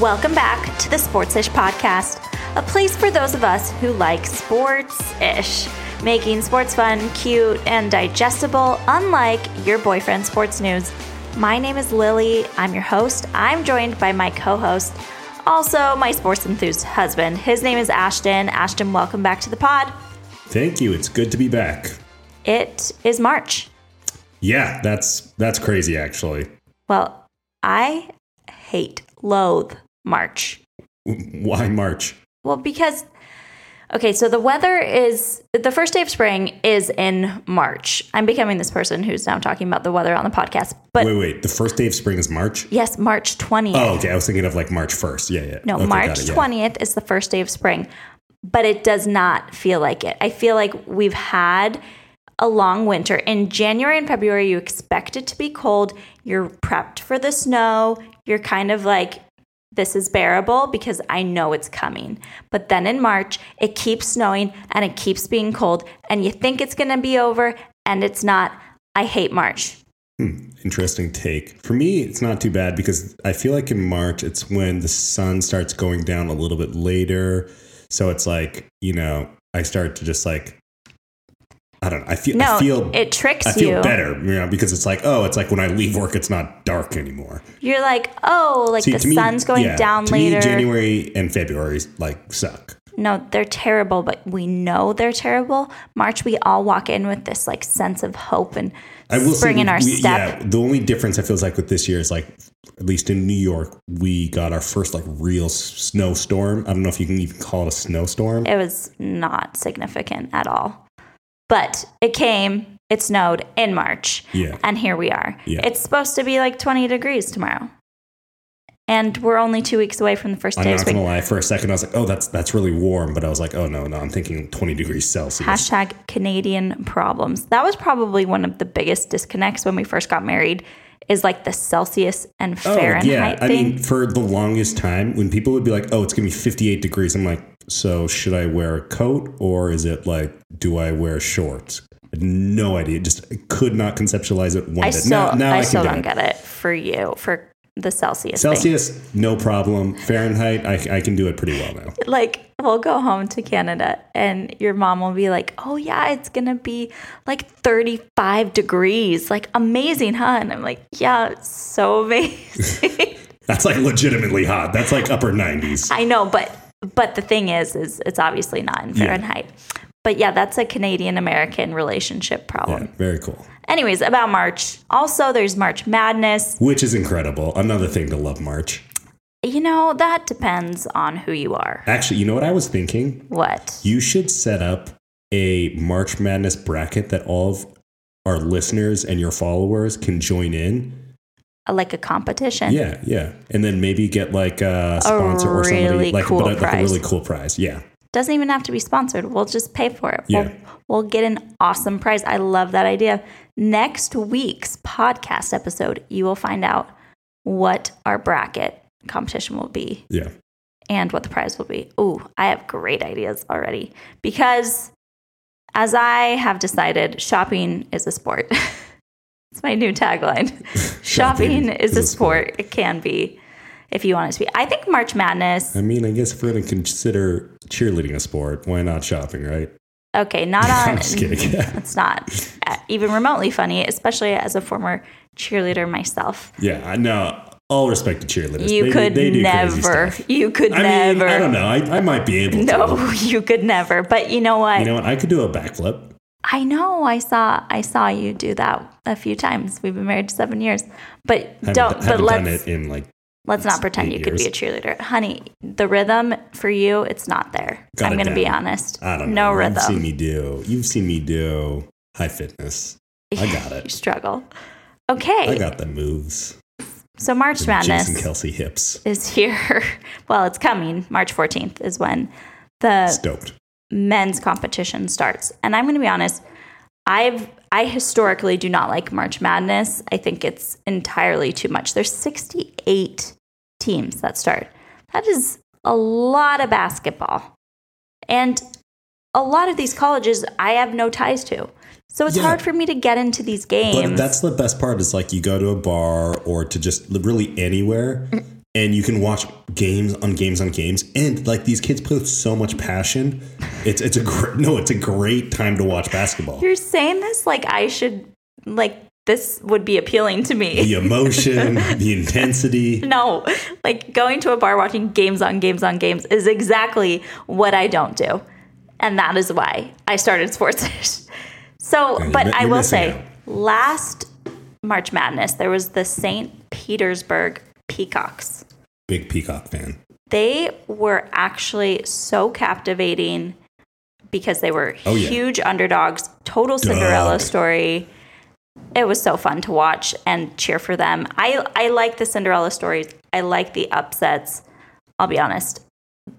Welcome back to the Sports-ish podcast, a place for those of us who like sports-ish, making sports fun, cute, and digestible, unlike your boyfriend's sports news. My name is Lily. I'm your host. I'm joined by my co-host, also my sports enthused husband. His name is Ashton. Ashton, welcome back to the pod. Thank you. It's good to be back. It is March. Yeah, that's that's crazy actually. Well, I hate, loathe March. Why March? Well, because okay, so the weather is the first day of spring is in March. I'm becoming this person who's now talking about the weather on the podcast. But wait, wait, the first day of spring is March? Yes, March 20th. Oh, okay. I was thinking of like March 1st. Yeah, yeah. No, okay, March it, yeah. 20th is the first day of spring. But it does not feel like it. I feel like we've had a long winter. In January and February, you expect it to be cold. You're prepped for the snow. You're kind of like, this is bearable because I know it's coming. But then in March, it keeps snowing and it keeps being cold, and you think it's going to be over, and it's not. I hate March. Hmm, interesting take. For me, it's not too bad because I feel like in March, it's when the sun starts going down a little bit later. So it's like, you know, I start to just like I don't know. I feel No, I feel it tricks you. I feel you. better, you know, because it's like, oh, it's like when I leave work, it's not dark anymore. You're like, oh, like See, the to me- sun's going yeah, down later. Me, January and February like suck. No, they're terrible, but we know they're terrible. March, we all walk in with this like sense of hope and I will spring in our we- step. Yeah, the only difference I feels like with this year is like, at least in New York, we got our first like real snowstorm. I don't know if you can even call it a snowstorm. It was not significant at all. But it came, it snowed in March. Yeah. And here we are. Yeah. It's supposed to be like 20 degrees tomorrow. And we're only two weeks away from the 1st I'm day of not gonna lie. For a second, I was like, "Oh, that's that's really warm," but I was like, "Oh no, no, I'm thinking 20 degrees Celsius." Hashtag Canadian problems. That was probably one of the biggest disconnects when we first got married, is like the Celsius and Fahrenheit oh yeah, I mean, for the longest time, when people would be like, "Oh, it's gonna be 58 degrees," I'm like, "So should I wear a coat or is it like, do I wear shorts?" I no idea. Just could not conceptualize it one I bit. still, now, now I I, still do don't it. get it for you for the Celsius. thing. Celsius, no problem. Fahrenheit, I, I can do it pretty well now. Like we'll go home to Canada, and your mom will be like, "Oh yeah, it's gonna be like 35 degrees. Like amazing, huh?" And I'm like, "Yeah, so amazing." That's like legitimately hot. That's like upper 90s. I know, but but the thing is, is it's obviously not in Yeah. Fahrenheit. But yeah, that's a Canadian American relationship problem. Yeah, very cool. Anyways, about March. Also, there's March Madness. Which is incredible. Another thing to love March. You know, that depends on who you are. Actually, you know what I was thinking? What? You should set up a March Madness bracket that all of our listeners and your followers can join in. Like a competition. Yeah, yeah. And then maybe get like a sponsor or somebody really like, cool but a, like a really cool prize. Yeah. Doesn't even have to be sponsored. We'll just pay for it. We'll, Yeah. we'll get an awesome prize. I love that idea. Next week's podcast episode, you will find out what our bracket competition will be Yeah. and what the prize will be. Oh, I have great ideas already because as I have decided, shopping is a sport. it's my new tagline. shopping is a sport. It can be if you want it to be. I think March Madness I mean, I guess if we're going to consider cheerleading a sport, why not shopping, right? Okay, not I'm on. just kidding. it's not uh, even remotely funny, especially as a former cheerleader myself. Yeah, I know. All respect to cheerleaders. You They could they never. You could I never. mean, I don't know. I, I might be able to. No, you could never. But you know what? You know what? I could do a backflip. I know. I saw. I saw you do that a few times. We've been married seven years. But Haven't, don't. But haven't done let's it in like. let's not pretend you eight could be a cheerleader, honey. The rhythm for you, it's not there. Got I'm going to be honest. I don't no know. rhythm. You've seen me do. You've seen me do high fitness. I got it. you struggle. Okay. I got the moves. So March Madness. Jason Kelce hips. is here. Well, it's coming. March 14th is when the Stoked. men's competition starts. And I'm going to be honest, I've I historically do not like March Madness. I think it's entirely too much. There's 68 teams that start. That is a lot of basketball. And a lot of these colleges I have no ties to. So it's Yeah. hard for me to get into these games. But that's the best part is like you go to a bar or to just really anywhere and you can watch games on games on games, and like these kids play with so much passion. It's it's a great no, it's a great time to watch basketball. You're saying this like I should like this would be appealing to me. The emotion, the intensity. No, like going to a bar watching games on games on games is exactly what I don't do. And that is why I started sports. so, you're but I will say, out. last March Madness, there was the St. Petersburg Peacocks. Big Peacock fan. They were actually so captivating because they were Oh, yeah. huge underdogs, total Cinderella story. It was so fun to watch and cheer for them. I I like the Cinderella stories. I like the upsets. I'll be honest.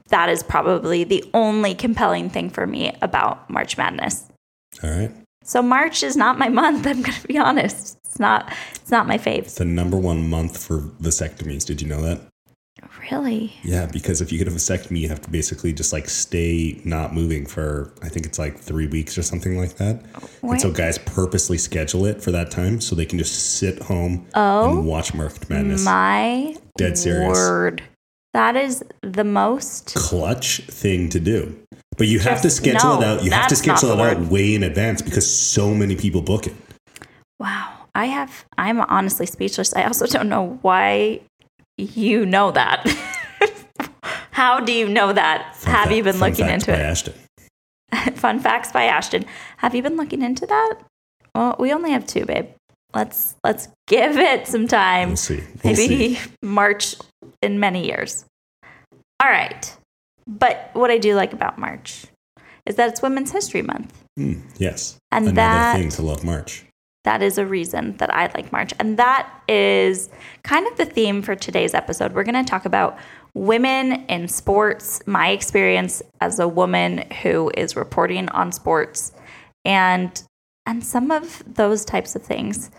That is probably the only compelling thing for me about March Madness. All right. So March is not my month, I'm going to be honest. It's not it's not my faves. It's the number one month for vasectomies. Did you know that? Really? Yeah, because if you get a vasectomy, you have to basically just like stay not moving for I think it's like three weeks or something like that. And so guys purposely schedule it for that time so they can just sit home Oh, and watch March Madness. My Dead serious. word. That is the most Clutch thing to do. But you have to schedule it out. You have to schedule it out way in advance because so many people book it. wow. I have I'm honestly speechless. I also don't know why you know that. How do you know that? Fun have you been looking into by it? Ashton. Fun facts by Ashton. Have you been looking into that? Well, we only have two, babe. Let's let's give it some time. We'll see. We'll maybe see. March in many years. All right. But what I do like about March is that it's Women's History Month. Mm, yes. And Another that- thing to love March. That is a reason that I like March. And that is kind of the theme for today's episode. We're going to talk about women in sports, my experience as a woman who is reporting on sports, and and some of those types of things.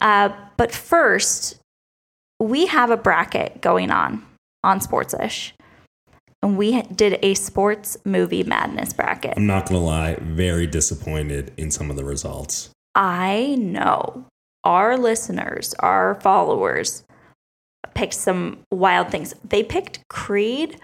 Uh, but first, we have a bracket going on on Sportsish. And we did a sports movie madness bracket. I'm not going to lie, very disappointed in some of the results. I know our listeners, our followers, picked some wild things. They picked Creed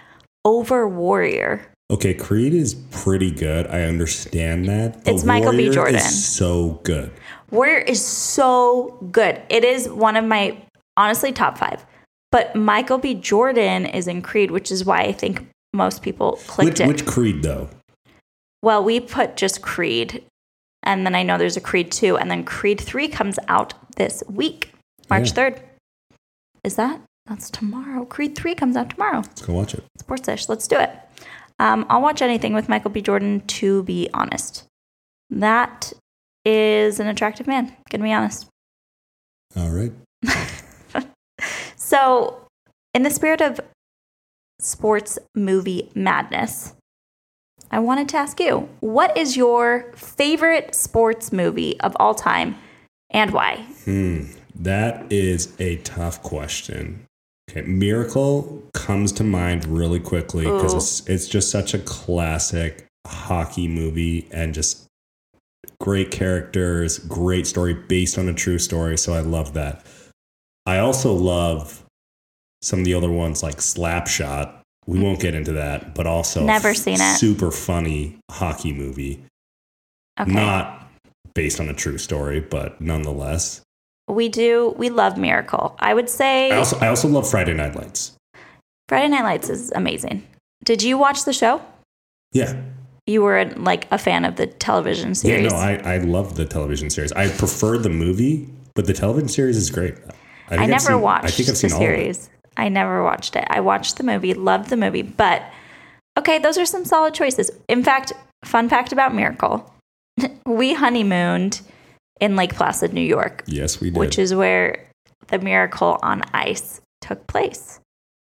over Warrior. Okay, Creed is pretty good. I understand that. but It's Michael B. Jordan. Is so good. Warrior is so good. It is one of my, honestly, top five. But Michael B. Jordan is in Creed, which is why I think most people clicked Which, it. which Creed though? Well, we put just Creed, and then I know there's a Creed 2, and then Creed 3 comes out this week, March Yeah. 3rd. Is that? That's tomorrow. Creed 3 comes out tomorrow. Let's go watch it. Sportsish. Let's do it. Um, I'll watch anything with Michael B. Jordan, to be honest. That is an attractive man, gonna be honest. All right. So, in the spirit of sports movie madness, I wanted to ask you what is your favorite sports movie of all time and why? Hmm. That is a tough question. Okay, Miracle comes to mind really quickly because it's it's just such a classic hockey movie and just great characters, great story based on a true story. So I love that. I also love some of the other ones like Slapshot. We won't get into that, but also Never seen it. Super funny hockey movie. Okay. Not based on a true story, but nonetheless. we do, we love Miracle. I would say I also I also love Friday Night Lights. Friday Night Lights is amazing. Did you watch the show? Yeah. You were like a fan of the television series. Yeah, no, I, I love the television series. I prefer the movie, but the television series is great. I I've never seen- watched I think I've the seen it. series. I never watched it. I watched the movie, loved the movie, but okay, those are some solid choices. In fact, fun fact about Miracle we honeymooned in Lake Placid, New York, Yes, we did. which is where the Miracle on Ice took place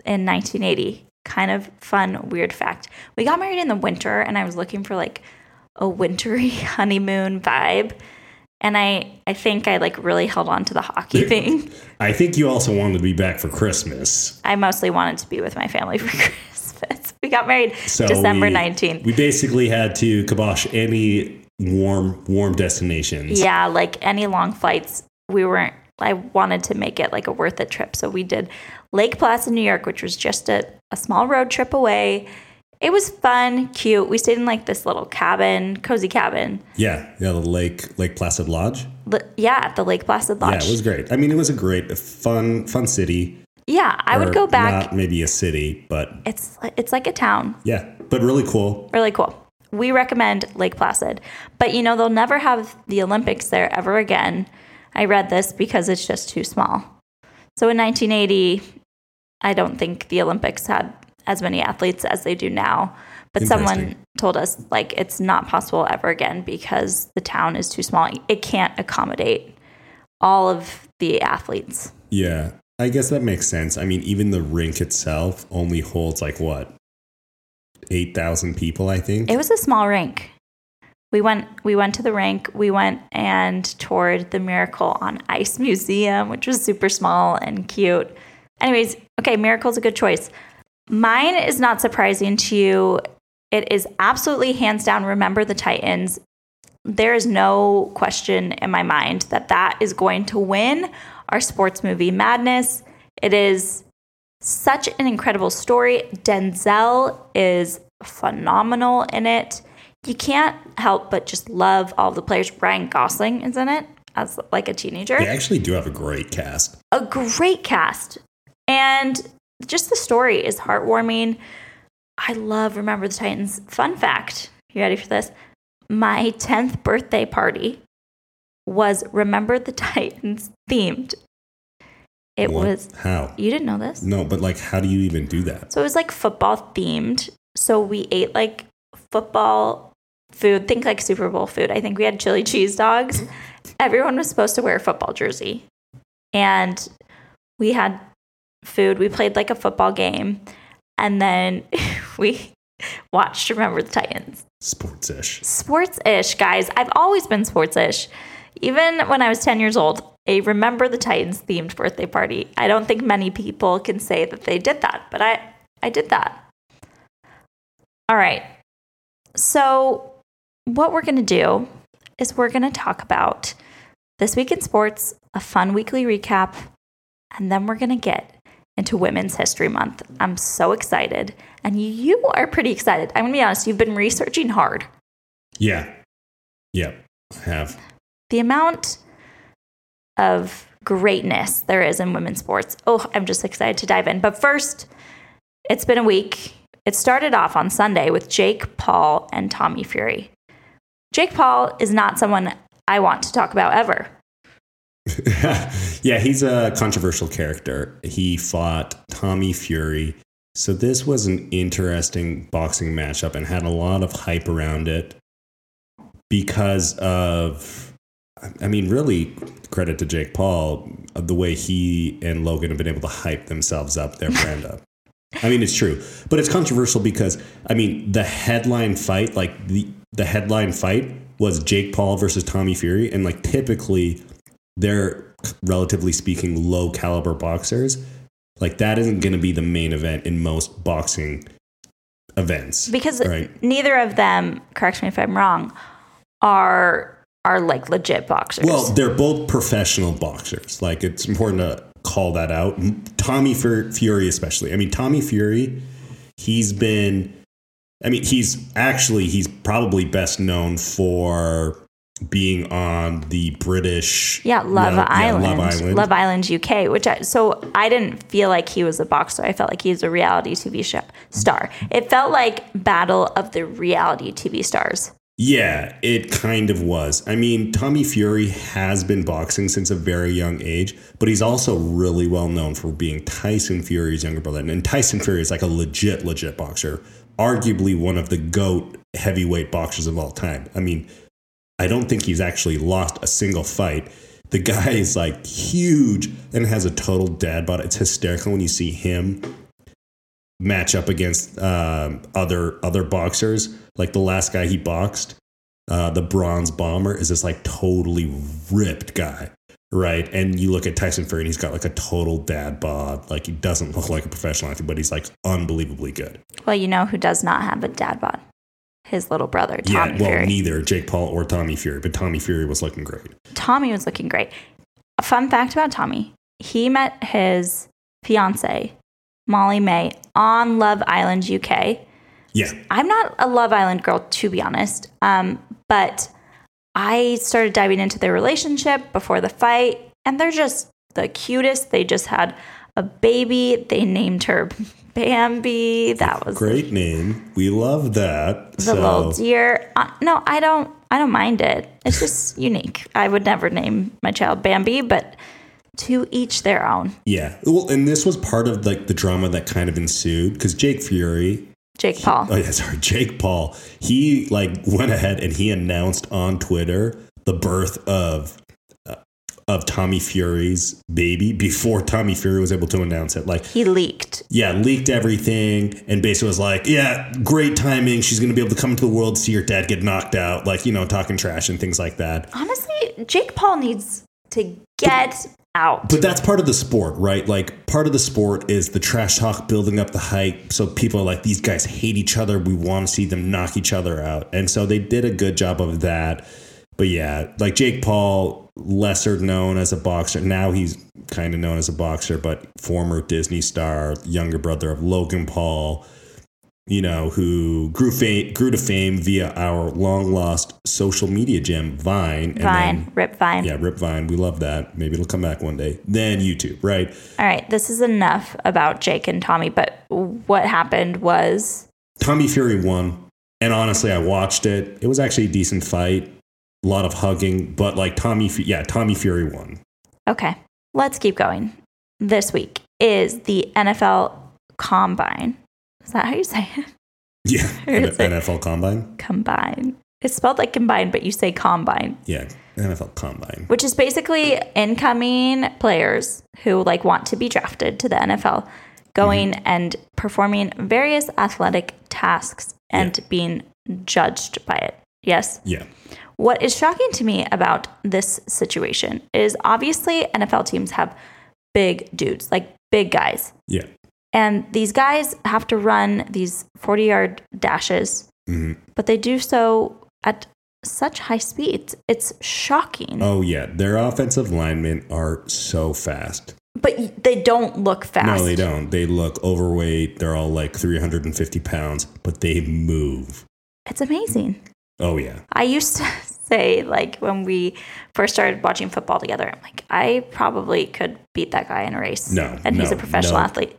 in 1980. Kind of fun, weird fact. We got married in the winter, and I was looking for like a wintry honeymoon vibe. And I, I think I like really held on to the hockey thing. I think you also wanted to be back for Christmas. I mostly wanted to be with my family for Christmas. We got married So December we- 19th. We basically had to kibosh any warm warm destinations. Yeah, like any long flights, we weren't I wanted to make it like a worth it trip. So we did Lake Placid, New York, which was just a, a small road trip away. It was fun, cute. We stayed in like this little cabin, cozy cabin. Yeah, yeah, the Lake Lake Placid Lodge. L- yeah, at the Lake Placid Lodge. Yeah, it was great. I mean, it was a great, fun, fun city. Yeah, I Or would go back. Not maybe a city, but It's it's like a town. yeah, but really cool. Really cool. We recommend Lake Placid. But you know, they'll never have the Olympics there ever again. I read this because it's just too small. So in 1980, I don't think the Olympics had as many athletes as they do now. But someone told us like it's not possible ever again because the town is too small. It can't accommodate all of the athletes. Yeah, I guess that makes sense. I mean, even the rink itself only holds like what eight thousand people, I think. It was a small rink. We went we went to the rink. We went and toured the Miracle on Ice Museum, which was super small and cute. Anyways, okay, Miracle's a good choice. Mine is not surprising to you. It is absolutely hands down remember the Titans. There is no question in my mind that that is going to win our sports movie madness. It is such an incredible story. Denzel is phenomenal in it. You can't help but just love all the players. Ryan Gosling is in it as like a teenager. they actually do have a great cast. A great cast. And just the story is heartwarming. I love Remember the Titans. Fun fact you ready for this? My 10th birthday party was Remember the Titans themed. It What? was, how? you didn't know this? No, but like, how do you even do that? So it was like football themed. So we ate like football food, think like Super Bowl food. I think we had chili cheese dogs. Everyone was supposed to wear a football jersey. And we had food. We played like a football game. And then we watched Remember the Titans. Sports-ish. Sports ish, guys. I've always been sports ish. Even when I was 10 years old, a Remember the Titans themed birthday party. I don't think many people can say that they did that, but I, I did that. All right. So, what we're going to do is we're going to talk about this week in sports, a fun weekly recap, and then we're going to get into Women's History Month. I'm so excited. And you are pretty excited. I'm going to be honest, you've been researching hard. Yeah. Yep. I have. The amount of greatness there is in women's sports. Oh, I'm just excited to dive in. But first, it's been a week. It started off on Sunday with Jake Paul and Tommy Fury. Jake Paul is not someone I want to talk about ever. yeah, he's a controversial character. He fought Tommy Fury. So this was an interesting boxing matchup and had a lot of hype around it because of I mean, really credit to Jake Paul of the way he and Logan have been able to hype themselves up, their brand up. I mean, it's true, but it's controversial because I mean, the headline fight, like the the headline fight, was Jake Paul versus Tommy Fury, and like typically, they're relatively speaking low caliber boxers. Like that isn't going to be the main event in most boxing events Because Right. neither of them, correct me if I'm wrong, are are like legit boxers. Well, they're both professional boxers. Like it's important to call that out. Tommy Fury, especially. I mean, Tommy Fury, he's been. I mean, he's actually he's probably best known for being on the British. Yeah, Love yeah, Island. Love Island. Love Island UK, which I, so I didn't feel like he was a boxer. I felt like he was a reality TV show star. It felt like Battle of the Reality TV Stars. Yeah, it kind of was. I mean, Tommy Fury has been boxing since a very young age, but he's also really well known for being Tyson Fury's younger brother. And Tyson Fury is like a legit, legit boxer, arguably one of the GOAT heavyweight boxers of all time. I mean, I don't think he's actually lost a single fight. The guy is like huge and has a total dad bod. It's hysterical when you see him match up against um, other other boxers. Like the last guy he boxed, uh, the Bronze Bomber, is this like totally ripped guy, right? And you look at Tyson Fury, and he's got like a total dad bod. Like he doesn't look like a professional athlete, but he's like unbelievably good. Well, you know who does not have a dad bod? His little brother, Tommy yeah, well, Fury. neither Jake Paul or Tommy Fury, but Tommy Fury was looking great. Tommy was looking great. a fun fact about Tommy he met his fiance, Molly-Mae, on Love Island UK. Yeah. I'm not a Love Island girl, to be honest, um, but I started diving into their relationship before the fight, and they're just the cutest. They just had a baby. They named her Bambi. That was Great name. We love that. the little deer. Uh, no, I don't. I don't mind it. It's just unique. I would never name my child Bambi, but to each their own. yeah. Well, and this was part of like the drama that kind of ensued because Jake Fury, Jake Paul. oh yeah, sorry, Jake Paul, he like went ahead and he announced on Twitter the birth of of Tommy Fury's baby before Tommy Fury was able to announce it. Like he leaked. yeah, leaked everything and basically was like, yeah, great timing. She's going to be able to come to the world, see her dad get knocked out, like, you know, talking trash and things like that. Honestly, Jake Paul needs to get out. But that's part of the sport, right? Like, part of the sport is the trash talk building up the hype. So people are like, these guys hate each other. We want to see them knock each other out. And so they did a good job of that. But yeah, like Jake Paul, lesser known as a boxer. Now he's kind of known as a boxer, but former Disney star, younger brother of Logan Paul, you know, who grew fame, grew to fame via our long lost social media gem, Vine. And Vine, then- rip Vine. yeah, Rip Vine. We love that. Maybe it'll come back one day. Then YouTube, right? All right, this is enough about Jake and Tommy, but what happened was Tommy Fury won. And honestly, I watched it. It was actually a decent fight. A lot of hugging, but like Tommy, yeah, Tommy Fury won. okay, let's keep going. This week is the NFL Combine. Is that how you say it? Yeah, NFL Combine. Combine. It's spelled like combine, but you say combine, Yeah, NFL Combine. which is basically incoming players who like want to be drafted to the NFL going mm-hmm. and performing various athletic tasks and being judged by it. Yes. Yeah, What is shocking to me about this situation is obviously NFL teams have big dudes, like big guys. yeah, And these guys have to run these 40 yard dashes, Mhm. but they do so at such high speeds. It's shocking. Oh yeah, their offensive linemen are so fast. But they don't look fast. No, they don't. They look overweight. They're all like 350 pounds, but they move. It's amazing. Oh yeah, I used to say, like, when we first started watching football together, I'm like, I probably could beat that guy in a race. No, And he's a professional no. athlete.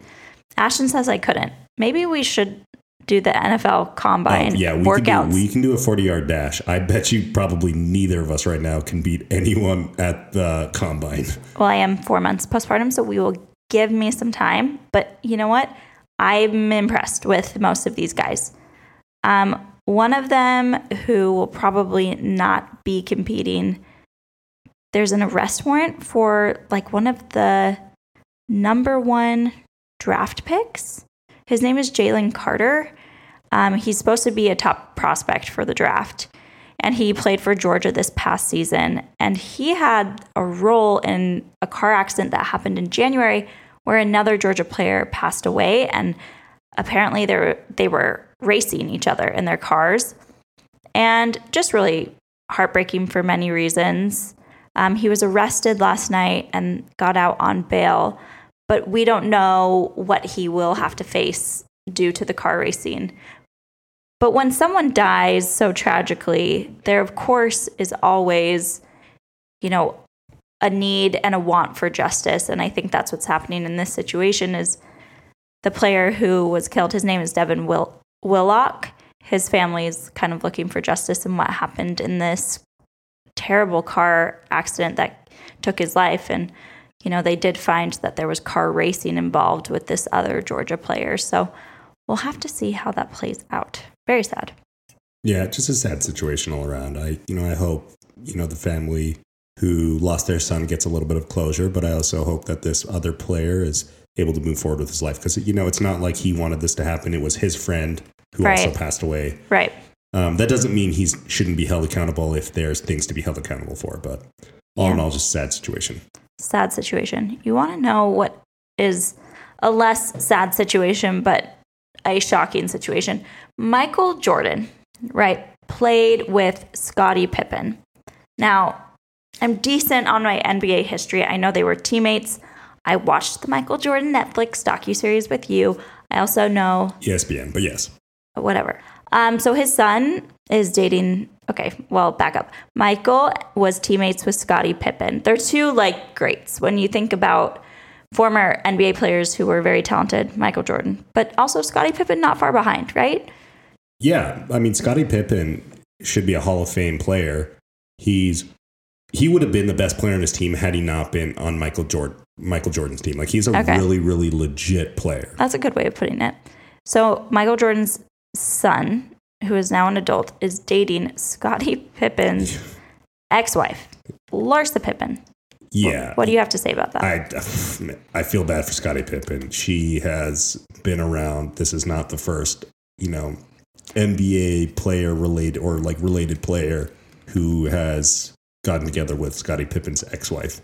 Ashton says I couldn't. Maybe we should do the NFL combine Oh, yeah. We workouts. can, do, we can do a 40 yard dash. I bet you probably neither of us right now can beat anyone at the combine. well, I am four months postpartum, so we will give me some time. But you know what? I'm impressed with most of these guys. Um, one of them who will probably not be competing, there's an arrest warrant for like one of the number one draft picks. His name is Jalen Carter. Um, he's supposed to be a top prospect for the draft. And he played for Georgia this past season. And he had a role in a car accident that happened in January where another Georgia player passed away. And apparently they were, they were racing each other in their cars. And just really heartbreaking for many reasons. Um, he was arrested last night and got out on bail, but we don't know what he will have to face due to the car racing. But when someone dies so tragically, there, of course, is always, you know, a need and a want for justice. And I think that's what's happening in this situation is the player who was killed, his name is Devin Will- Willock. His family is kind of looking for justice in what happened in this terrible car accident that took his life. And, you know, they did find that there was car racing involved with this other Georgia player. So we'll have to see how that plays out. Very sad. Yeah, just a sad situation all around. I, you know, I hope, you know, the family who lost their son gets a little bit of closure, but I also hope that this other player is able to move forward with his life because, you know, it's not like he wanted this to happen. It was his friend who also passed away. Right. Um, that doesn't mean he shouldn't be held accountable if there's things to be held accountable for, but all in all, just sad situation. Sad situation. You want to know what is a less sad situation, but a shocking situation? Michael Jordan, right, played with Scottie Pippen. Now, I'm decent on my NBA history. I know they were teammates. I watched the Michael Jordan Netflix docuseries with you. I also know ESPN, but yes. whatever. Um, so his son is dating. Okay, well, back up. Michael was teammates with Scottie Pippen. They're two like greats when you think about former NBA players who were very talented. Michael Jordan, but also Scottie Pippen, not far behind, right? Yeah, I mean Scottie Pippen should be a Hall of Fame player. He's he would have been the best player on his team had he not been on Michael Jordan Michael Jordan's team. Like he's a Okay. really really legit player. That's a good way of putting it. So Michael Jordan's son, who is now an adult, is dating Scottie Pippen's ex-wife, Larsa Pippen. Yeah. What do you have to say about that? I I feel bad for Scottie Pippen. She has been around. This is not the first, you know, NBA player related or like related player who has gotten together with Scottie Pippen's ex-wife.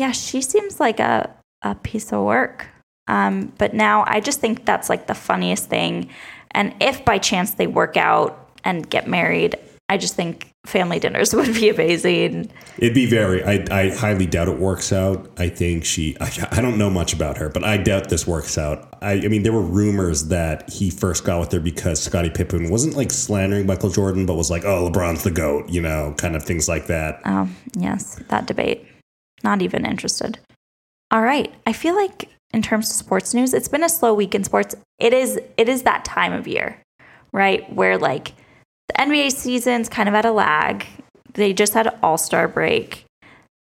Yeah, she seems like a, a piece of work. Um, but now I just think that's like the funniest thing. And if by chance they work out and get married, I just think family dinners would be amazing. It'd be very. I, I highly doubt it works out. I think she. I, I don't know much about her, but I doubt this works out. I, I mean, there were rumors that he first got with her because Scottie Pippen wasn't like slandering Michael Jordan, but was like, "Oh, LeBron's the goat," you know, kind of things like that. Oh, yes, that debate. Not even interested. All right. I feel like in terms of sports news, it's been a slow week in sports. It is it is that time of year, right? Where like the NBA season's kind of at a lag. They just had an all-star break.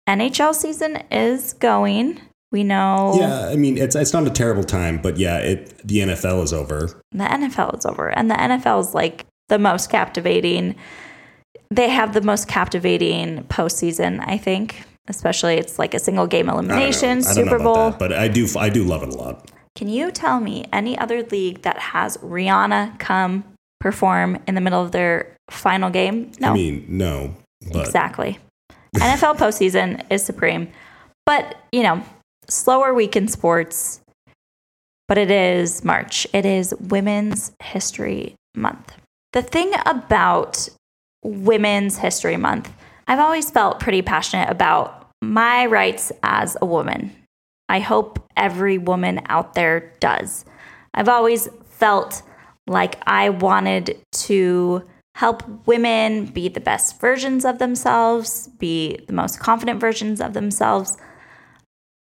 NHL season is going. We know Yeah, I mean, it's it's not a terrible time, but yeah, it the NFL is over. the NFL is over, and the NFL is like the most captivating. They have the most captivating postseason, I think. Especially, it's like a single game I don't know. elimination, I don't know Super Bowl. that, but I do I do love it a lot. Can you tell me any other league that has Rihanna come perform in the middle of their final game? No, I mean, no, but exactly. NFL postseason is supreme, but you know, slower week in sports. But it is March. It is Women's History Month. The thing about Women's History Month, I've always felt pretty passionate about my rights as a woman. I hope every woman out there does. I've always felt like I wanted to help women be the best versions of themselves, be the most confident versions of themselves.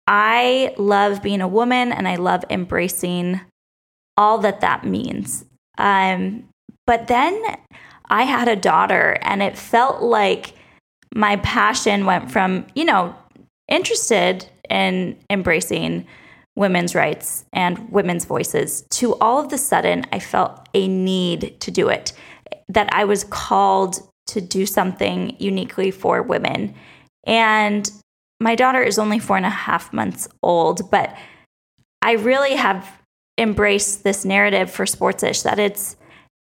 I love being a woman and I love embracing all that that means. Um, but then I had a daughter, and it felt like my passion went from, you know, interested in embracing women's rights and women's voices to all of the sudden I felt a need to do it, that I was called to do something uniquely for women. And my daughter is only four and a half months old, but I really have embraced this narrative for Sportsish that it's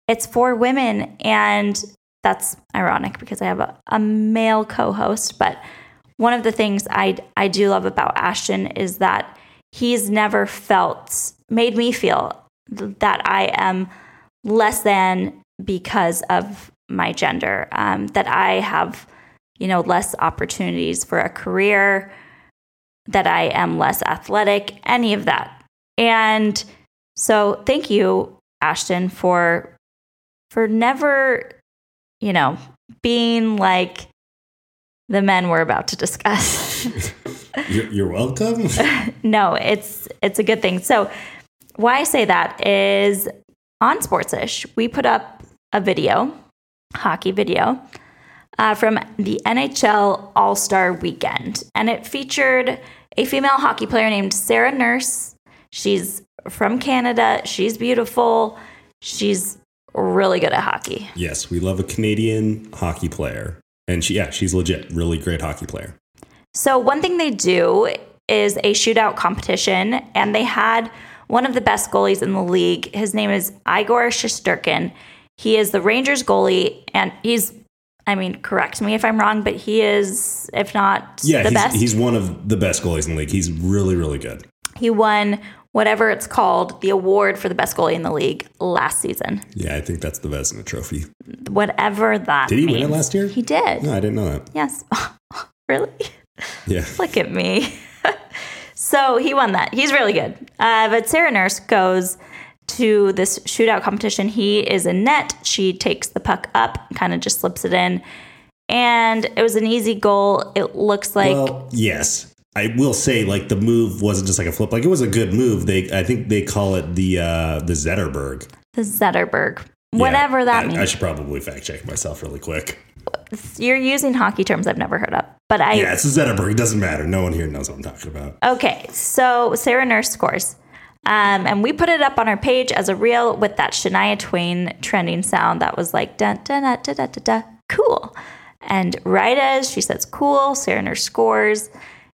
it's for women and that's ironic because I have a, a male co-host, but one of the things I I do love about Ashton is that he's never felt made me feel that I am less than because of my gender. Um, that I have you know less opportunities for a career. That I am less athletic. Any of that. And so thank you, Ashton, for for never, you know, being like the men we're about to discuss. you're, welcome. no, it's it's a good thing. So why I say that is on Sportsish, we put up a video, hockey video, uh, from the NHL All Star Weekend, and it featured a female hockey player named Sarah Nurse. She's from Canada. She's beautiful. She's really good at hockey. yes, we love a Canadian hockey player, and she yeah, she's legit, really great hockey player. So, one thing they do is a shootout competition, and they had one of the best goalies in the league. His name is Igor Shesterkin. He is the Rangers goalie, and he's, I mean, correct me if I'm wrong, but he is, if not Yeah, the he's, best. he's one of the best goalies in the league. He's really, really good. he won whatever it's called, the award for the best goalie in the league last season. Yeah, I think that's the Vezina Trophy. Whatever that Did he win it last year? He did. No, I didn't know that. Yes. really? Yeah. Look at me. so he won that. He's really good. Uh, but Sarah Nurse goes to this shootout competition. He is in net. She takes the puck up, kind of just slips it in. And it was an easy goal. It looks like well, yes. I will say, like the move wasn't just like a flip; like it was a good move. They, I think they call it the uh the Zetterberg. the Zetterberg, whatever Yeah, that I, means. I should probably fact check myself really quick. You're using hockey terms I've never heard of. But I Yeah, it's a Zetterberg. It doesn't matter. No one here knows what I'm talking about. Okay, so Sarah Nurse scores. Um, and we put it up on our page as a reel with that Shania Twain trending sound that was like da da da da da da da cool. And right as she says cool, Sarah Nurse scores.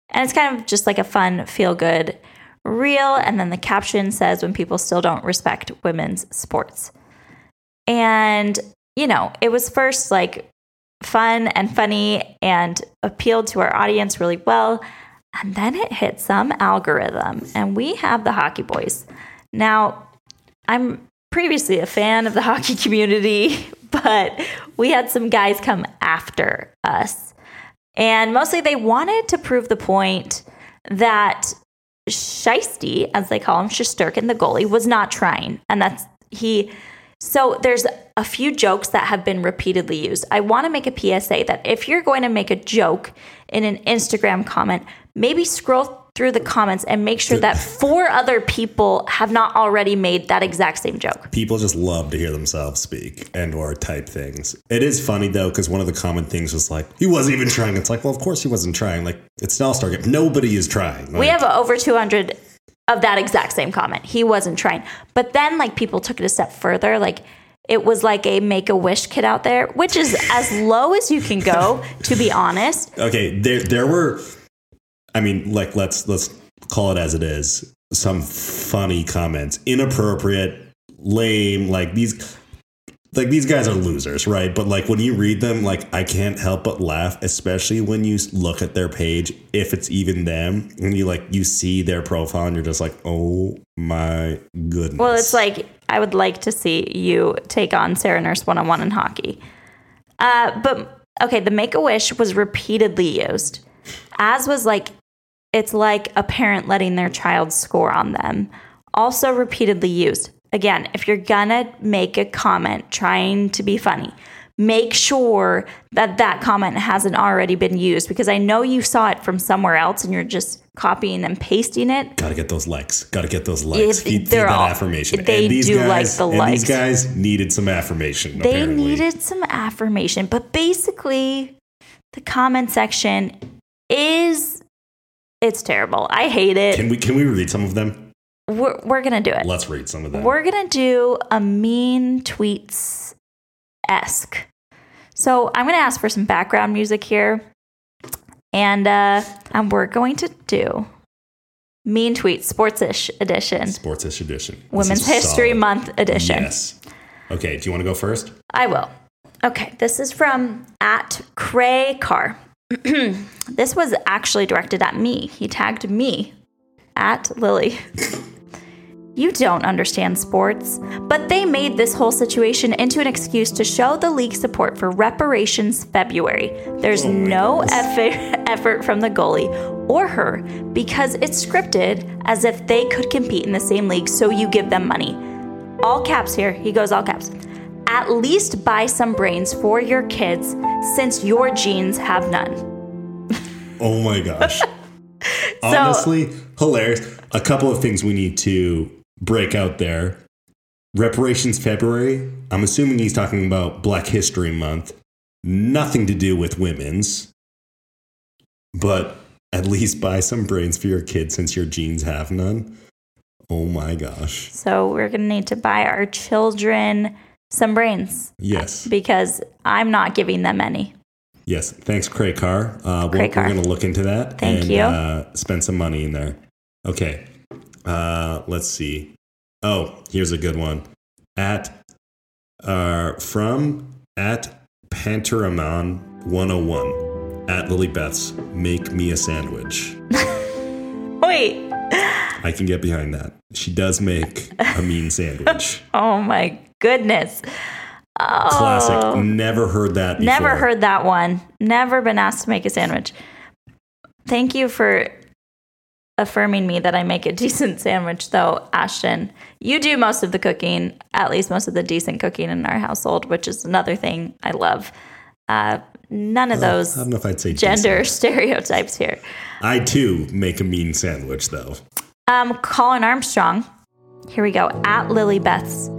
And it's kind of just like a fun, feel good reel. And then the caption says when people still don't respect women's sports. And, you know, it was first like fun and funny and appealed to our audience really well. And then it hit some algorithm, and we have the Hockey Boys. Now, I'm previously a fan of the hockey community, but we had some guys come after us. And mostly they wanted to prove the point that Shesty, as they call him, Shesterkin, the goalie, was not trying. And that's he. So there's a few jokes that have been repeatedly used. I want to make a PSA that if you're going to make a joke in an Instagram comment, maybe scroll through the comments and make sure that four other people have not already made that exact same joke. People just love to hear themselves speak and or type things. It is funny though, because one of the common things was like, he wasn't even trying. It's like, well, of course he wasn't trying. Like, it's an all-star game. Nobody is trying. We have over 200 of that exact same comment. He wasn't trying. But then, like, people took it a step further. Like, it was like a make a wish kid out there, which is as low as you can go, to be honest. okay there there were i mean like let's let's call it as it is. Some funny comments. Inappropriate lame like these like these guys are losers right? But like when you read them like i can't help but laugh especially when you look at their page if it's even them and you like you see their profile and you're just like oh my goodness. Well, it's like I would like to see you take on Sarah Nurse one on one in hockey. Uh, but okay, the Make a Wish was repeatedly used, as was like it's like a parent letting their child score on them. Also repeatedly used. Again, if you're gonna make a comment trying to be funny, make sure that that comment hasn't already been used because I know you saw it from somewhere else and you're just copying and pasting it. Gotta get those likes. Gotta get those likes. If feed, feed that all- affirmation. they and these do like guys, the and likes. these guys needed some affirmation. they apparently. needed some affirmation but basically the comment section is it's terrible i hate it Can we can we read some of them? we're, we're gonna do it Let's read some of them. we're gonna do a mean tweets esque so i'm gonna ask for some background music here and uh and we're going to do mean tweets sportsish edition Sportsish edition. Women's history solid. month edition Yes. Okay. Do you want to go first? I will. Okay, this is from at Cray Car. this was actually directed at me. He tagged me at Lily. you don't understand sports, but they made this whole situation into an excuse to show the league support for reparations February. There's Oh no effort from the goalie or her because it's scripted as if they could compete in the same league, so you give them money all caps here. He goes all caps. At least buy some brains for your kids since your genes have none. Oh my gosh. Honestly, hilarious. A couple of things we need to break out there. Reparations February. I'm assuming he's talking about Black History Month. Nothing to do with women's. But at least buy some brains for your kids since your genes have none. Oh my gosh. So we're going to need to buy our children some brains Yes. because I'm not giving them any. Yes. Thanks, Cray Car. Uh, we're, we're going to look into that Thank and you. Uh, spend some money in there. Okay. Uh, let's see. Oh, here's a good one. At uh, from at Panteramon 101 at Lily Beth's Make Me a Sandwich. Wait. I can get behind that. She does make a mean sandwich. Oh my goodness. Oh. Classic. Never heard that before. Never heard that one. Never been asked to make a sandwich. thank you for affirming me that I make a decent sandwich, though, Ashton. You do most of the cooking, at least most of the decent cooking in our household, which is another thing I love. Uh, none of those I don't know if I'd say gender decent. stereotypes here. I too make a mean sandwich though. Um, Colin Armstrong. Here we go. At Lily Beth's.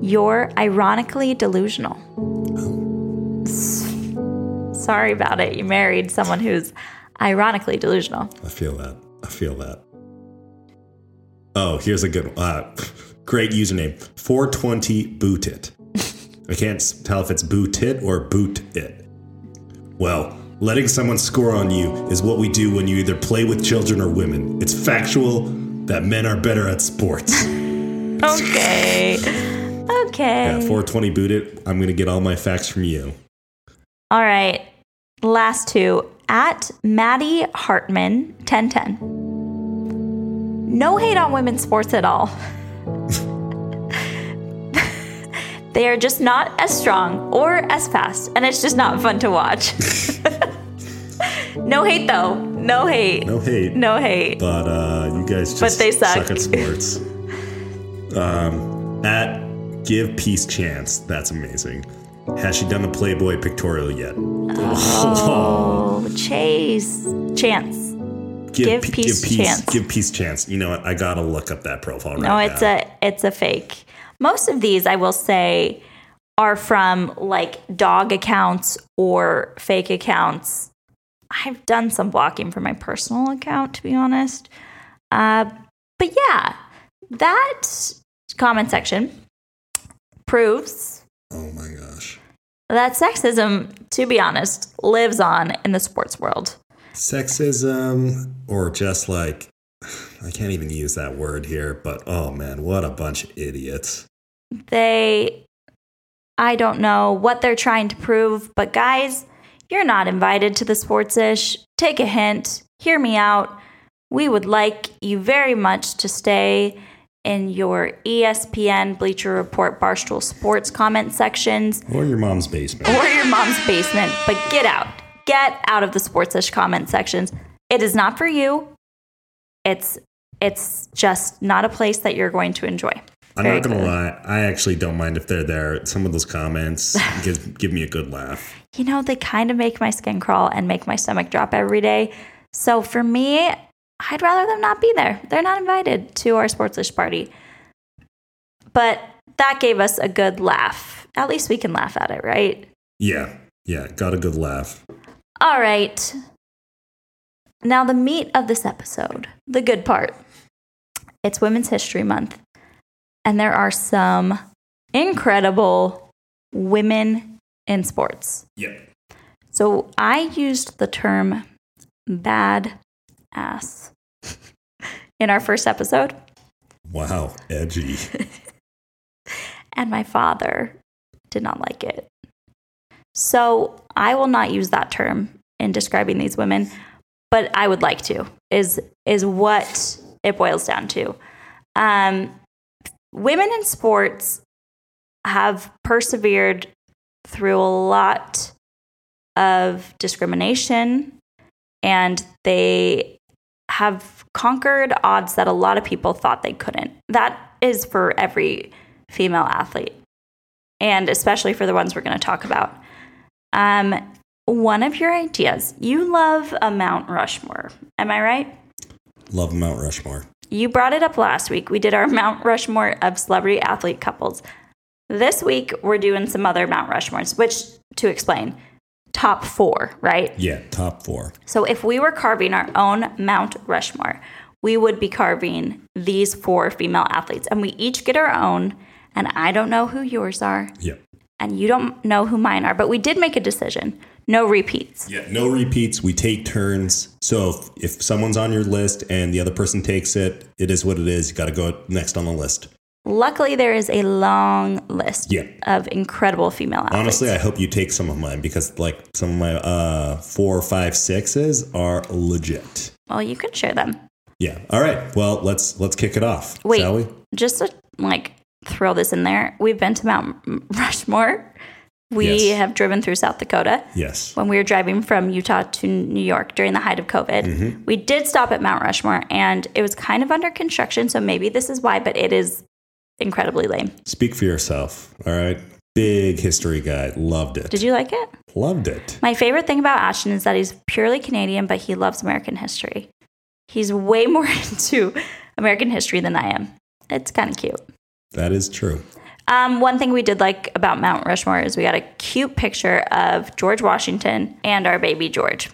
You're ironically delusional. Sorry about it. You married someone who's ironically delusional. I feel that. I feel that. Oh, here's a good one. Uh, great username. 420 boot it. I can't tell if it's boot it or boot it. Well, letting someone score on you is what we do when you either play with children or women. It's factual that men are better at sports. Okay. Okay. Yeah, 420 boot it. I'm going to get all my facts from you. All right. Last two. At Maddie Hartman 1010. No hate on women's sports at all. they are just not as strong or as fast, and it's just not fun to watch. no hate though. No hate. No hate. No hate. but uh, you guys just But they suck. at sports. um, at Give Peace Chance, that's amazing. Has she done the Playboy pictorial yet? Oh, Chase. Chance. Give Peace Chance. Give Peace Chance. You know what? I gotta look up that profile right No, it's now. a it's a fake. Most of these, I will say, are from like dog accounts or fake accounts. I've done some blocking for my personal account, to be honest. Uh, but yeah, that comment section proves oh my gosh. that sexism, to be honest, lives on in the sports world. Sexism, or just like, I can't even use that word here, but oh man, what a bunch of idiots. they I don't know what they're trying to prove, but guys, you're not invited to the sports ish. Take a hint, hear me out. We would like you very much to stay in your ESPN, Bleacher Report, Barstool Sports comment sections Or your mom's basement. or your mom's basement, but get out. Get out of the sports ish comment sections. It is not for you. It's it's just not a place that you're going to enjoy. I'm Very not gonna clearly. lie. I actually don't mind if they're there. Some of those comments give give me a good laugh. you know, they kind of make my skin crawl and make my stomach drop every day. So for me, I'd rather them not be there. They're not invited to our sportsish party. But that gave us a good laugh. At least we can laugh at it, right? Yeah, yeah, got a good laugh. All right. Now, the meat of this episode, the good part. It's Women's History Month, and there are some incredible women in sports. Yeah. So I used the term bad ass in our first episode, Wow, edgy. and my father did not like it. So I will not use that term in describing these women, but I would like to. Is is what it boils down to. Um, women in sports have persevered through a lot of discrimination and they have conquered odds that a lot of people thought they couldn't. That is for every female athlete, and especially for the ones we're going to talk about. Um, one of your ideas, you love a Mount Rushmore. Am I right? Love Mount Rushmore. You brought it up last week. We did our Mount Rushmore of celebrity athlete couples. This week, we're doing some other Mount Rushmores, which, to explain, top four, right? Yeah, top four. So if we were carving our own Mount Rushmore, we would be carving these four female athletes, and we each get our own. And I don't know who yours are, Yeah. and you don't know who mine are, but we did make a decision no repeats. Yeah, no repeats. We take turns. So if, if someone's on your list and the other person takes it, it is what it is. You got to go next on the list. Luckily, there is a long list Yeah. of incredible female athletes. Honestly, I hope you take some of mine because like some of my uh four, five, sixes are legit. well, you can share them. Yeah. All right. Well, let's let's kick it off. Wait. Shall we? Just to like throw this in there, we've been to Mount Rushmore We Yes. have driven through South Dakota Yes. when we were driving from Utah to New York during the height of COVID. Mm-hmm. We did stop at Mount Rushmore and it was kind of under construction. So maybe this is why, but it is incredibly lame. Speak for yourself. All right. Big history guy. Loved it. Did you like it? Loved it. My favorite thing about Ashton is that he's purely Canadian, but he loves American history. He's way more into American history than I am. It's kind of cute. That is true. Um, one thing we did like about Mount Rushmore is we got a cute picture of George Washington and our baby George.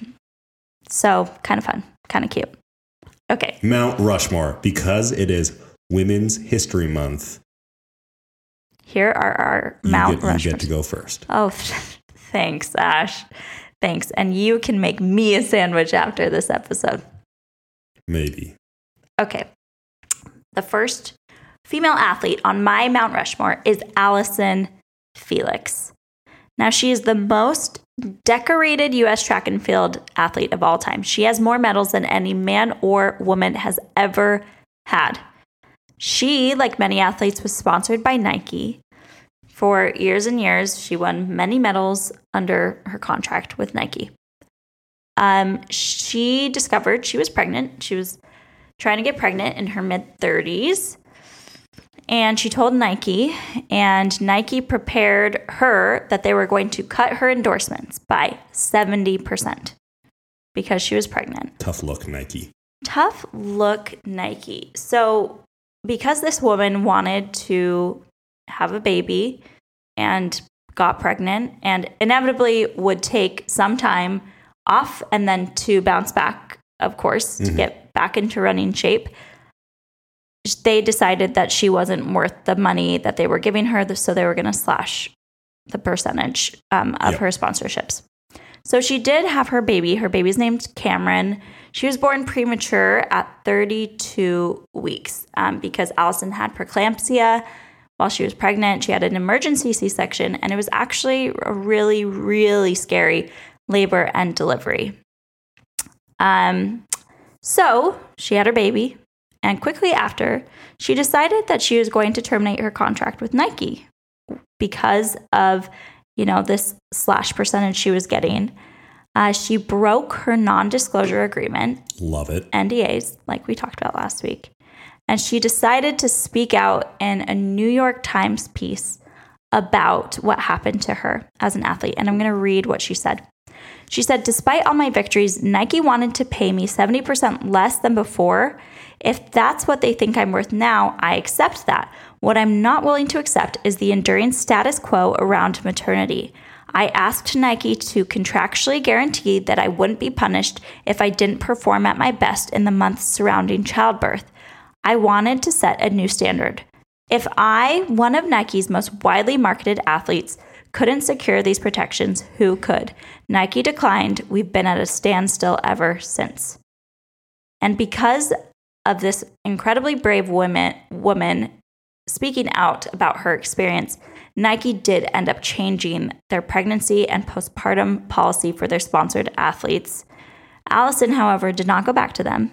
So kind of fun, kind of cute. Okay, Mount Rushmore, because it is Women's History Month, here are our you, Mount get, you get to go first. Oh, thanks, Ash. Thanks. And you can make me a sandwich after this episode. Maybe. Okay. The first female athlete on my Mount Rushmore is Allyson Felix. Now, she is the most decorated U.S. track and field athlete of all time. She has more medals than any man or woman has ever had. She, like many athletes, was sponsored by Nike. For years and years, she won many medals under her contract with Nike. Um, she discovered she was pregnant. She was trying to get pregnant in her mid 30s. And she told Nike, and Nike prepared her that they were going to cut her endorsements by 70% because she was pregnant. Tough look, Nike. Tough look, Nike. So, because this woman wanted to have a baby and got pregnant and inevitably would take some time off and then to bounce back, of course, to Mhm. get back into running shape, they decided that she wasn't worth the money that they were giving her. So, they were going to slash the percentage um, of Yep. her sponsorships. So she did have her baby. Her baby's named Cameron. She was born premature at 32 weeks um, because Allyson had preeclampsia while she was pregnant. She had an emergency C section, and it was actually a really, really scary labor and delivery. Um, so she had her baby, and quickly after, she decided that she was going to terminate her contract with Nike because of you know this slash percentage she was getting. Uh, she broke her non-disclosure agreement Love it. NDAs, like we talked about last week. And she decided to speak out in a New York Times piece about what happened to her as an athlete. And I'm going to read what she said. She said, Despite all my victories, Nike wanted to pay me 70% less than before. If that's what they think I'm worth now, I accept that. What I'm not willing to accept is the enduring status quo around maternity. I asked Nike to contractually guarantee that I wouldn't be punished if I didn't perform at my best in the months surrounding childbirth. I wanted to set a new standard. If I, one of Nike's most widely marketed athletes, couldn't secure these protections, who could? Nike declined. We've been at a standstill ever since. And because of this incredibly brave woman, woman speaking out about her experience, Nike did end up changing their pregnancy and postpartum policy for their sponsored athletes. Allyson, however, did not go back to them.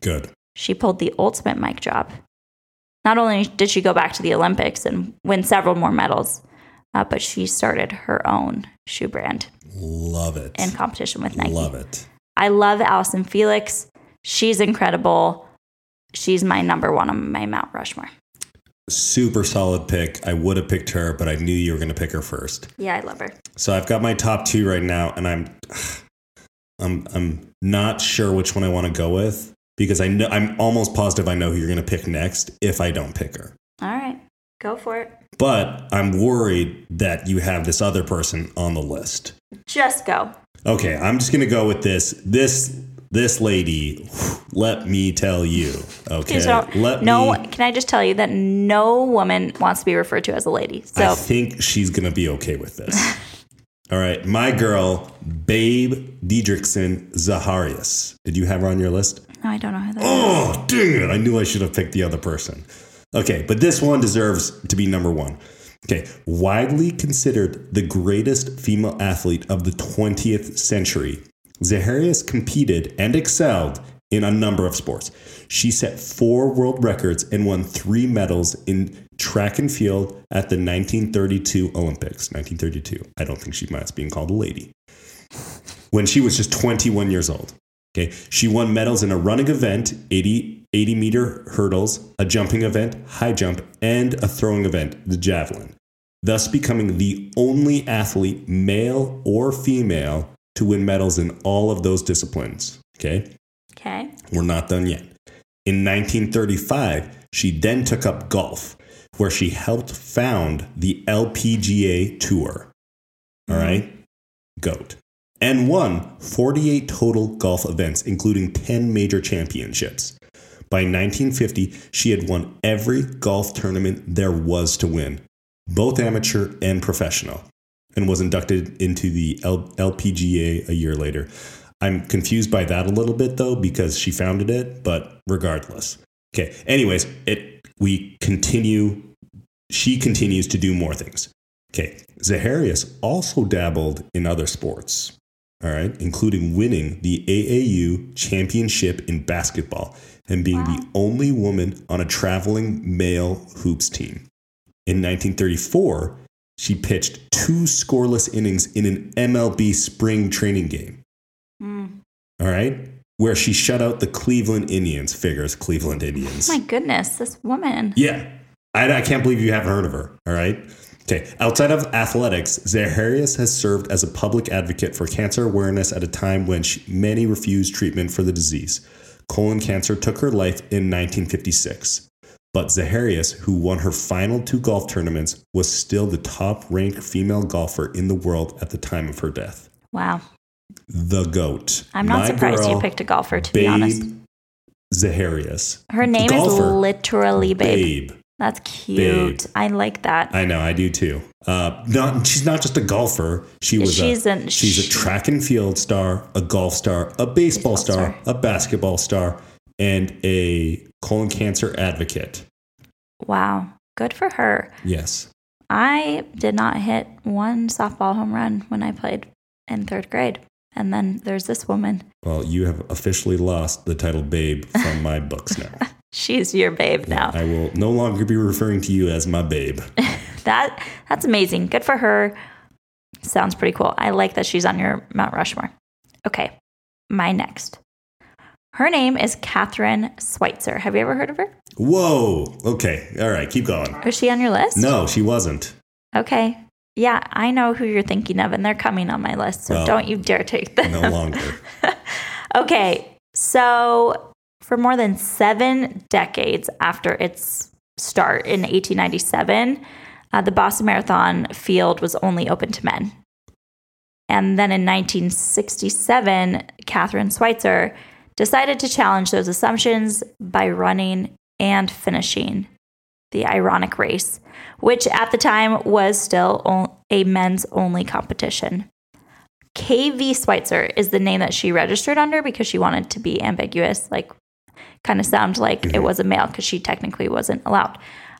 Good. She pulled the ultimate mic drop. Not only did she go back to the Olympics and win several more medals, uh, but she started her own shoe brand Love it. in competition with Nike. Love it. I love Allyson Felix. She's incredible. She's my number one on my Mount Rushmore. Super solid pick. I would have picked her, but I knew you were going to pick her first. Yeah, I love her. So I've got my top two right now, and I'm, I'm, I'm not sure which one I want to go with because I know I'm almost positive I know who you're going to pick next if I don't pick her. All right, go for it. But I'm worried that you have this other person on the list. Just go. Okay, I'm just going to go with this. This this lady, let me tell you. Okay, So, let no, me. can I just tell you that no woman wants to be referred to as a lady? So I think she's to be okay with this. All right, my girl, Babe Didrikson Zaharias. Did you have her on your list? no, I don't know who that is. Oh, dang it. I knew I should have picked the other person. Okay, but this one deserves to be number one. Okay, widely considered the greatest female athlete of the 20th century, Zaharias competed and excelled in a number of sports. She set four world records and won three medals in track and field at the 1932 Olympics. 1932. I don't think she minds being called a lady. When she was just 21 years old. Okay. She won medals in a running event, 80, 80 meter hurdles, a jumping event, high jump, and a throwing event, the javelin, thus becoming the only athlete, male or female, to win medals in all of those disciplines. Okay. Okay. We're not done yet. In 1935, she then took up golf, where she helped found the LPGA Tour. All right? GOAT. And won 48 total golf events, including 10 major championships. By 1950, she had won every golf tournament there was to win, both amateur and professional, and was inducted into the L- LPGA a year later. I'm confused by that a little bit though because she founded it, but regardless. Okay. Anyways, it we continue she continues to do more things. Okay. Zaharias also dabbled in other sports. All right, including winning the AAU championship in basketball and being the only woman on a traveling male hoops team. In 1934, she pitched two scoreless innings in an MLB spring training game. Hmm. All right. Where she shut out the Cleveland Indians. Figures Cleveland Indians. My goodness, this woman. Yeah. I, I can't believe you haven't heard of her. All right. Okay. Outside of athletics, Zaharias has served as a public advocate for cancer awareness at a time when she, many refused treatment for the disease. Colon cancer took her life in 1956. But Zaharias, who won her final two golf tournaments, was still the top ranked female golfer in the world at the time of her death. Wow. The GOAT. I'm not My surprised you picked a golfer, to be honest. Zaharias. Her name is literally Babe. Babe. That's cute. I like that. I know, I do too. Uh, not, she's not just a golfer. She was She's a, an- she's a track and field star, a golf star, a baseball, Baseball star, star. a basketball star, and a colon cancer advocate. wow. Good for her. Yes. I did not hit one softball home run when I played in third grade. And then there's this woman. Well, you have officially lost the title babe from my books now. She's your babe now. I will no longer be referring to you as my babe. That that's amazing. Good for her. Sounds pretty cool. I like that she's on your Mount Rushmore. Okay, my next. Her name is Kathrine Switzer. Have you ever heard of her? Whoa. Okay. All right. Keep going. Is she on your list? No, she wasn't. Okay. Yeah, I know who you're thinking of, and they're coming on my list. So Well, don't you dare take them. No longer. Okay, so for more than seven decades after its start in 1897, uh, the Boston Marathon field was only open to men. And then in 1967, Kathrine Switzer decided to challenge those assumptions by running and finishing the ironic race, which at the time was still a men's only competition. KV Switzer is the name that she registered under because she wanted to be ambiguous, like kind of sound like it was a male because she technically wasn't allowed.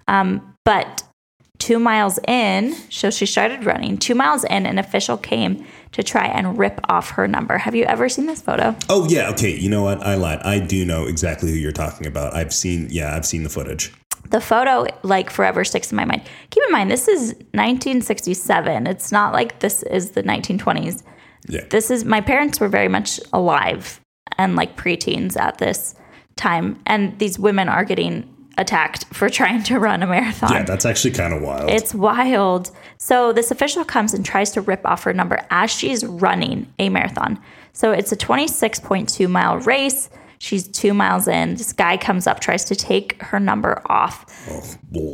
Um, but two miles in, so she started running. Two miles in, an official came to try and rip off her number. Have you ever seen this photo? Oh yeah, okay. You know what? I lied. I do know exactly who you're talking about. I've seen yeah, I've seen the footage. The photo, like forever, sticks in my mind. Keep in mind, this is 1967. It's not like this is the 1920s. Yeah. This is my parents were very much alive and like preteens at this time, and these women are getting attacked for trying to run a marathon. yeah, that's actually kind of wild. It's wild. So this official comes and tries to rip off her number as she's running a marathon. So it's a 26.2 mile race. She's two miles in. This guy comes up, tries to take her number off. Oh,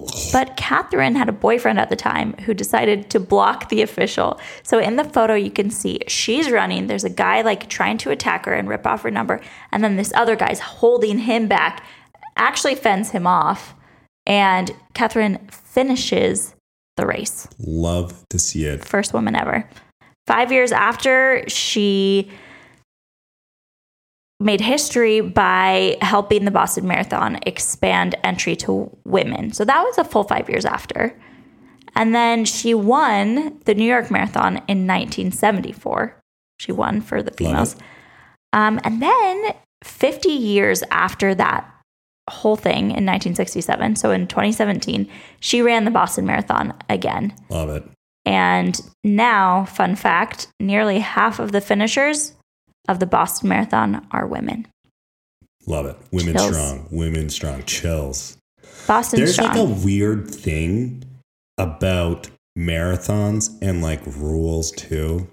ugh. But Kathrine had a boyfriend at the time who decided to block the official. So in the photo, you can see she's running. There's a guy like trying to attack her and rip off her number. And then this other guy's holding him back, actually fends him off. And Kathrine finishes the race. Love to see it. First woman ever. Five years after, she made history by helping the Boston Marathon expand entry to women. So that was a full five years after. And then she won the New York Marathon in 1974. She won for the females. Um, and then 50 years after that whole thing in 1967. So in 2017, she ran the Boston Marathon again. Love it. And now, fun fact nearly half of the finishers of the Boston Marathon are women. Love it. Women Chills. strong. Women strong. Chills. Boston There's strong. like a weird thing about marathons and like rules too.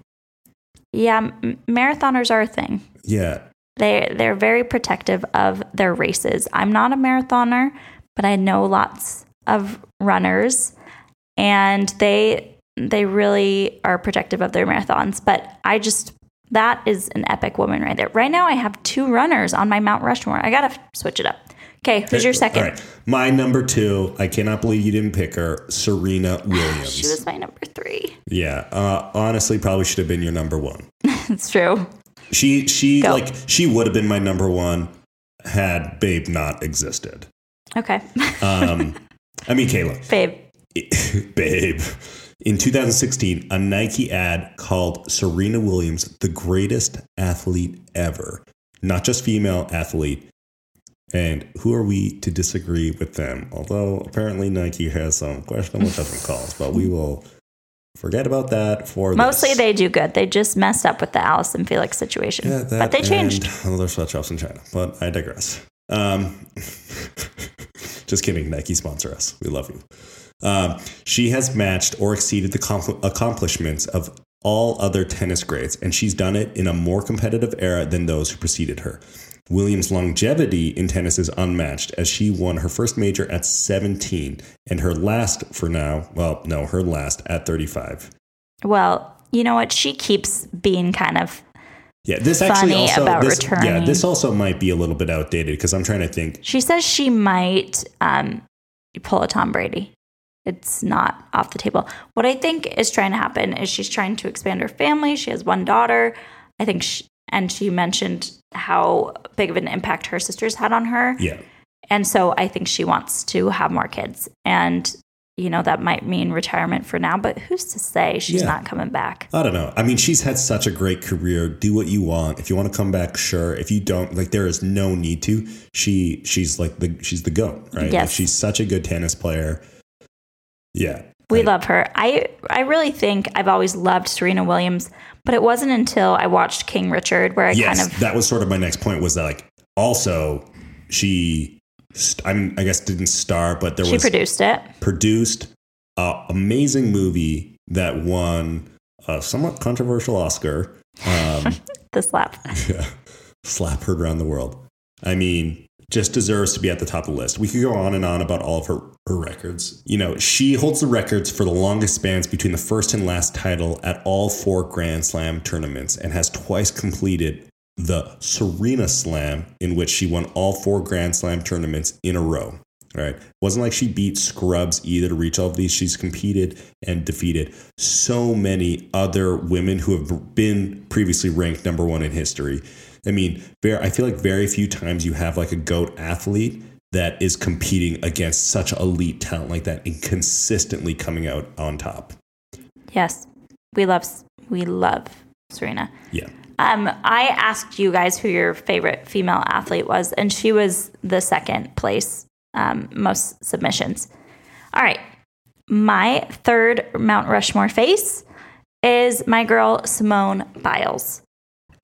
yeah, m- marathoners are a thing. Yeah. They they're very protective of their races. I'm not a marathoner, but I know lots of runners and they they really are protective of their marathons, but I just that is an epic woman right there. Right now I have two runners on my Mount Rushmore. I got to switch it up. Okay, who's your second? All right. My number two, I cannot believe you didn't pick her, Serena Williams. She was my number 3. yeah. Uh, honestly, probably should have been your number one. It's true. She she Go. like she would have been my number one had Babe not existed. Okay. Um I mean Kayla. Babe. Babe. In 2016, a Nike ad called Serena Williams the greatest athlete ever. Not just female athlete. And who are we to disagree with them? Although apparently Nike has some questionable judgment calls, but we will forget about that for Mostly this. they do good. They just messed up with the Allyson Felix situation. Yeah, but they changed. And other sweatshops in China, but I digress. Um, just kidding. Nike sponsor us. We love you. Um, she has matched or exceeded the compl- accomplishments of all other tennis greats, and she's done it in a more competitive era than those who preceded her. Williams' longevity in tennis is unmatched as she won her first major at 17 and her last for now, well, no, her last at 35. Well, you know what? She keeps being kind of Yeah, this actually also about this, yeah, this also might be a little bit outdated because I'm trying to think. She says she might um, pull a Tom Brady. It's not off the table. What I think is trying to happen is she's trying to expand her family. She has one daughter. I think, she, and she mentioned how big of an impact her sisters had on her. Yeah, And so I think she wants to have more kids. And, you know, that might mean retirement for now, but who's to say she's Yeah. not coming back? I don't know. I mean, she's had such a great career. Do what you want. If you want to come back, sure. If you don't, like, there is no need to. She she's like the she's the goat, right? Like, Yes. she's such a good tennis player. Yeah, We love her. I I really think I've always loved Serena Williams, but it wasn't until I watched King Richard where I yes, kind of that was sort of my next point. Was that like also she, st- I mean, I guess didn't star, but there she was she produced it. produced a amazing movie that won a somewhat controversial Oscar. Um, The slap. yeah, slap heard around the world. I mean, just deserves to be at the top of the list. We could go on and on about all of her, her records. You know, she holds the records for the longest spans between the first and last title at all four Grand Slam tournaments and has twice completed the Serena Slam, in which she won all four Grand Slam tournaments in a row. Right. Wasn't like she beat scrubs either to reach all of these. She's competed and defeated so many other women who have been previously ranked number one in history. I mean, very, I feel like very few times you have like a GOAT athlete that is competing against such elite talent like that and consistently coming out on top. Yes. We love we love Serena. Yeah. Um, I asked you guys who your favorite female athlete was, and she was the second place um, most submissions. All right. My third Mount Rushmore face is my girl, Simone Biles.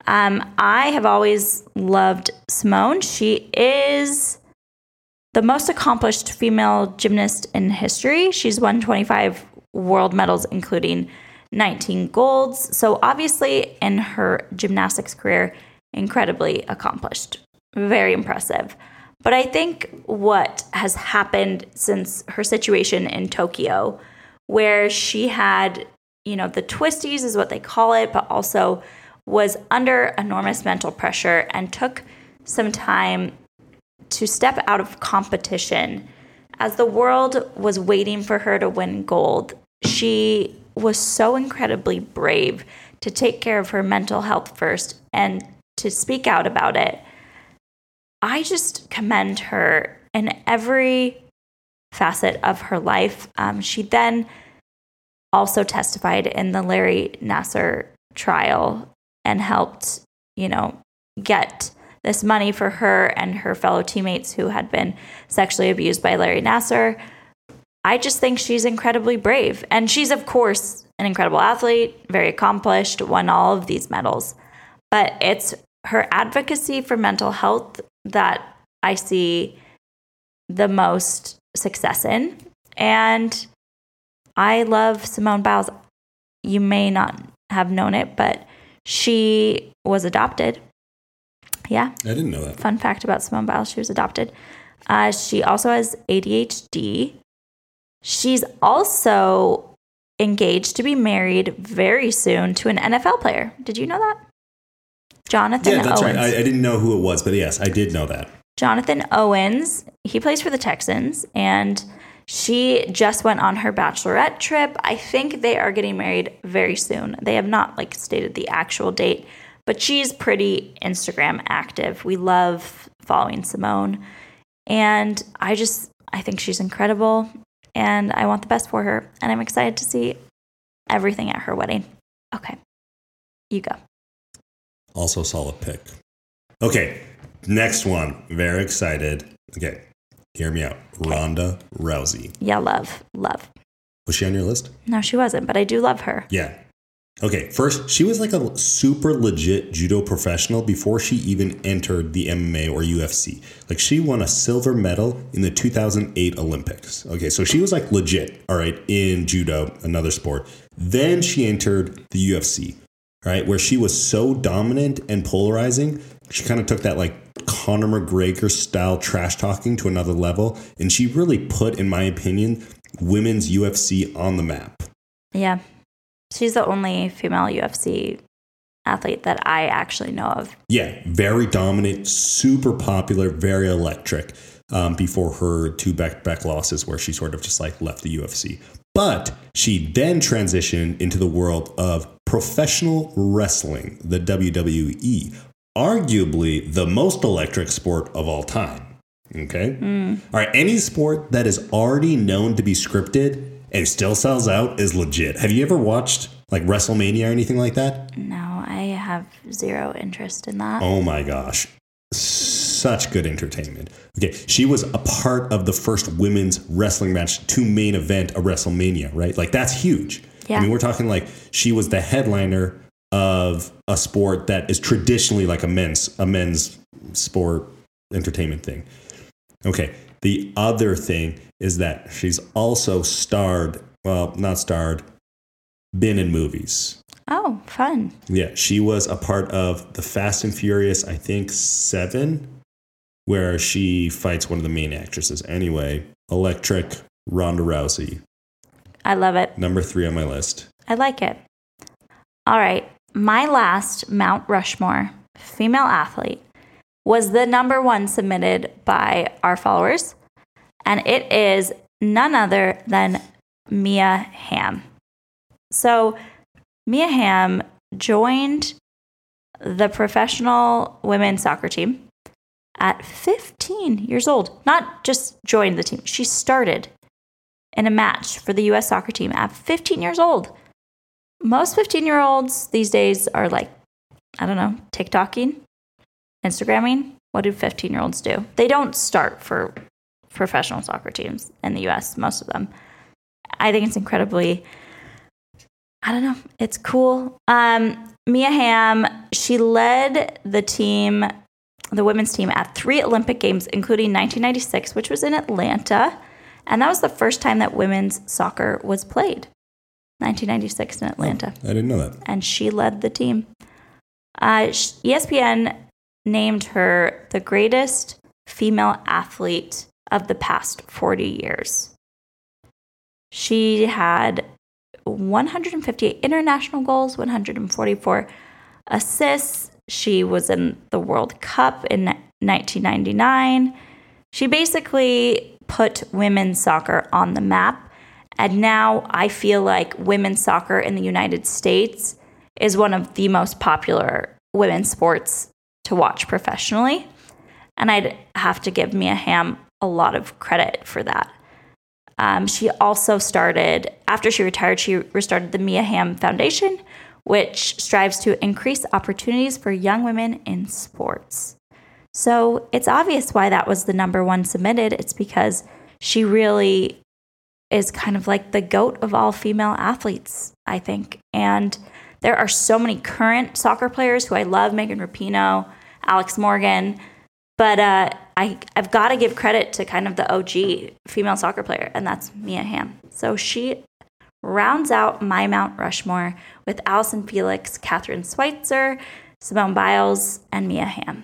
Um, I have always loved Simone. She is the most accomplished female gymnast in history. She's won 25 world medals, including 19 golds. So, obviously, in her gymnastics career, incredibly accomplished. Very impressive. But I think what has happened since her situation in Tokyo, where she had, you know, the twisties is what they call it, but also was under enormous mental pressure and took some time to step out of competition. As the world was waiting for her to win gold, she was so incredibly brave to take care of her mental health first and to speak out about it. I just commend her in every facet of her life. Um, she then also testified in the Larry Nassar trial and helped, you know, get this money for her and her fellow teammates who had been sexually abused by Larry Nassar. I just think she's incredibly brave. And she's, of course, an incredible athlete, very accomplished, won all of these medals. But it's her advocacy for mental health that I see the most success in. And I love Simone Biles. You may not have known it, but she was adopted. Yeah. I didn't know that. Fun fact about Simone Biles she was adopted. Uh, she also has ADHD. She's also engaged to be married very soon to an NFL player. Did you know that? Jonathan Yeah, that's Owens. right. I, I didn't know who it was, but yes, I did know that. Jonathan Owens, he plays for the Texans, and she just went on her bachelorette trip. I think they are getting married very soon. They have not like stated the actual date, but she's pretty Instagram active. We love following Simone, and I just I think she's incredible, and I want the best for her, and I'm excited to see everything at her wedding. Okay, you go. Also, solid pick. Okay, next one. Very excited. Okay, hear me out. Ronda Rousey. Yeah, love, love. Was she on your list? No, she wasn't, but I do love her. Yeah. Okay, first, she was like a super legit judo professional before she even entered the MMA or UFC. Like, she won a silver medal in the 2008 Olympics. Okay, so she was like legit, all right, in judo, another sport. Then she entered the UFC, right, where she was so dominant and polarizing. She kind of took that like Conor McGregor style trash talking to another level. And she really put, in my opinion, women's UFC on the map. Yeah. She's the only female UFC athlete that I actually know of. Yeah, very dominant, super popular, very electric. Um, before her two back-to-back losses, where she sort of just like left the UFC, but she then transitioned into the world of professional wrestling, the WWE, arguably the most electric sport of all time. Okay, hmm. all right. Any sport that is already known to be scripted and still sells out is legit. Have you ever watched like WrestleMania or anything like that? No, I have zero interest in that. Oh my gosh. Such good entertainment. Okay, she was a part of the first women's wrestling match to main event a WrestleMania, right? Like that's huge. Yeah. I mean, we're talking like she was the headliner of a sport that is traditionally like a men's a men's sport entertainment thing. Okay. The other thing is that she's also starred, well, not starred, been in movies. Oh, fun. Yeah, she was a part of the Fast and Furious, I think seven, where she fights one of the main actresses. Anyway, Electric Ronda Rousey, I love it. number three on my list. I like it. All right. My last Mount Rushmore female athlete was the number one submitted by our followers, and it is none other than Mia Hamm. So, Mia Hamm joined the professional women's soccer team at 15 years old. Not just joined the team, she started in a match for the US soccer team at 15 years old. Most 15 year olds these days are like, I don't know, TikToking, Instagramming. What do 15 year olds do? They don't start for professional soccer teams in the US, most of them. I think it's incredibly, I don't know, it's cool. Um, Mia Hamm, she led the team, the women's team, at three Olympic Games, including 1996, which was in Atlanta. And that was the first time that women's soccer was played. 1996 in Atlanta. I didn't know that. And she led the team. Uh, ESPN named her the greatest female athlete of the past 40 years. She had 158 international goals, 144 assists. She was in the World Cup in 1999. She basically put women's soccer on the map. And now I feel like women's soccer in the United States is one of the most popular women's sports to watch professionally. And I'd have to give Mia Hamm a lot of credit for that. Um, she also started, after she retired, she restarted the Mia Hamm Foundation, which strives to increase opportunities for young women in sports. So it's obvious why that was the number one submitted. It's because she really is kind of like the goat of all female athletes, I think. And there are so many current soccer players who I love Megan Rapinoe, Alex Morgan, but uh, I, I've got to give credit to kind of the OG female soccer player, and that's Mia Hamm. So she rounds out my Mount Rushmore with Allyson Felix, Kathrine Switzer, Simone Biles, and Mia Hamm.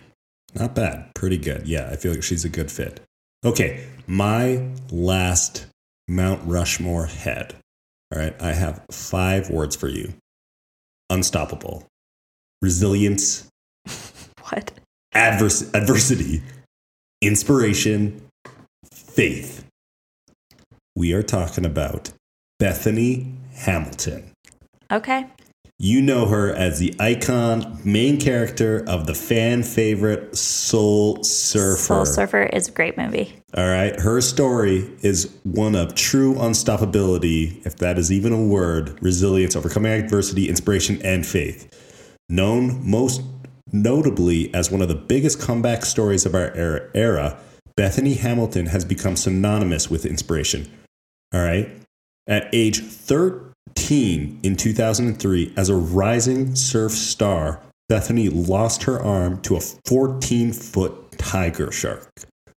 Not bad. Pretty good. Yeah, I feel like she's a good fit. Okay, my last Mount Rushmore head. All right, I have five words for you unstoppable, resilience, What? advers- adversity, inspiration, faith. We are talking about Bethany Hamilton. Okay. You know her as the icon, main character of the fan favorite Soul Surfer. Soul Surfer is a great movie. All right. Her story is one of true unstoppability, if that is even a word, resilience, overcoming adversity, inspiration, and faith. Known most notably as one of the biggest comeback stories of our era, era Bethany Hamilton has become synonymous with inspiration. All right. At age 13 in 2003, as a rising surf star, Bethany lost her arm to a 14 foot tiger shark.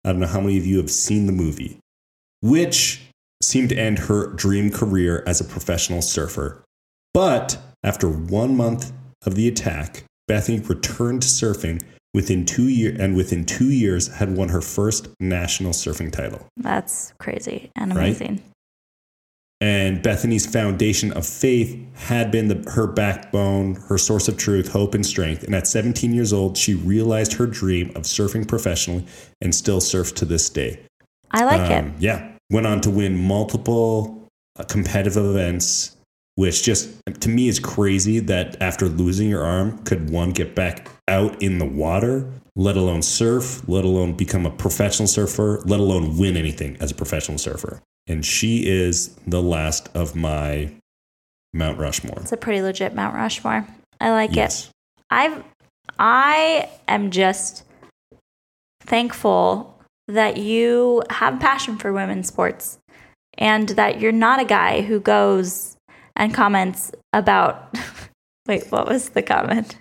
I don't know how many of you have seen the movie, which seemed to end her dream career as a professional surfer. But after one month of the attack, Bethany returned to surfing within two years and within two years had won her first national surfing title. That's crazy and Right? And Bethany's foundation of faith had been the, her backbone, her source of truth, hope, and strength. And at 17 years old, she realized her dream of surfing professionally and still surfs to this day. I like it. Um, Yeah. Went on to win multiple uh, competitive events, which just to me is crazy that after losing your arm, could one get back out in the water, let alone surf, let alone become a professional surfer, let alone win anything as a professional surfer. And she is the last of my Mount Rushmore. It's a pretty legit Mount Rushmore. I like it. I've I am just thankful that you have passion for women's sports and that you're not a guy who goes and comments about wait, what was the comment?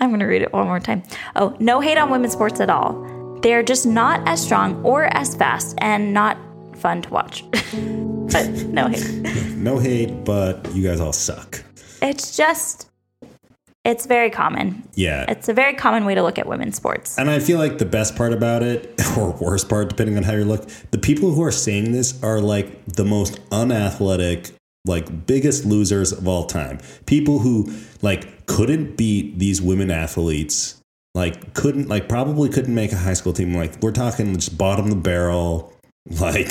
I'm going to read it one more time. Oh, no hate on women's sports at all. They're just not as strong or as fast and not fun to watch. but no hate. No hate, but you guys all suck. It's just it's very common. Yeah. It's a very common way to look at women's sports. And I feel like the best part about it, or worst part, depending on how you look, the people who are saying this are like the most unathletic, like biggest losers of all time. People who like couldn't beat these women athletes, like couldn't, like probably couldn't make a high school team. Like we're talking just bottom of the barrel, like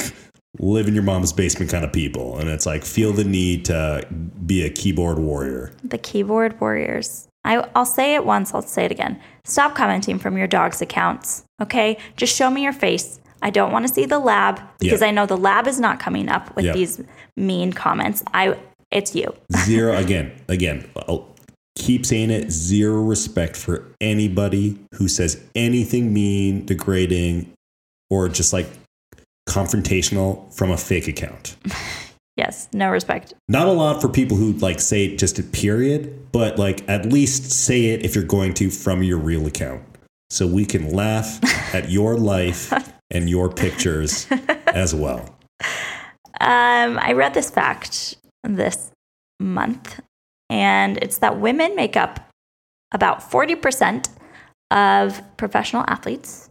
live in your mom's basement kind of people. And it's like feel the need to be a keyboard warrior. The keyboard warriors. I, I'll say it once, I'll say it again. Stop commenting from your dog's accounts, okay? Just show me your face. I don't want to see the lab because Yeah. I know the lab is not coming up with Yeah. these mean comments. I it's you. zero again again I'll keep saying it zero respect for anybody who says anything mean degrading or just like confrontational from a fake account. Yes, no respect. not a lot for people who like say it just a period but like at least say it if you're going to from your real account. So we can laugh at your life and your pictures as well. Um, I read this fact this month, and it's that women make up about 40% of professional athletes,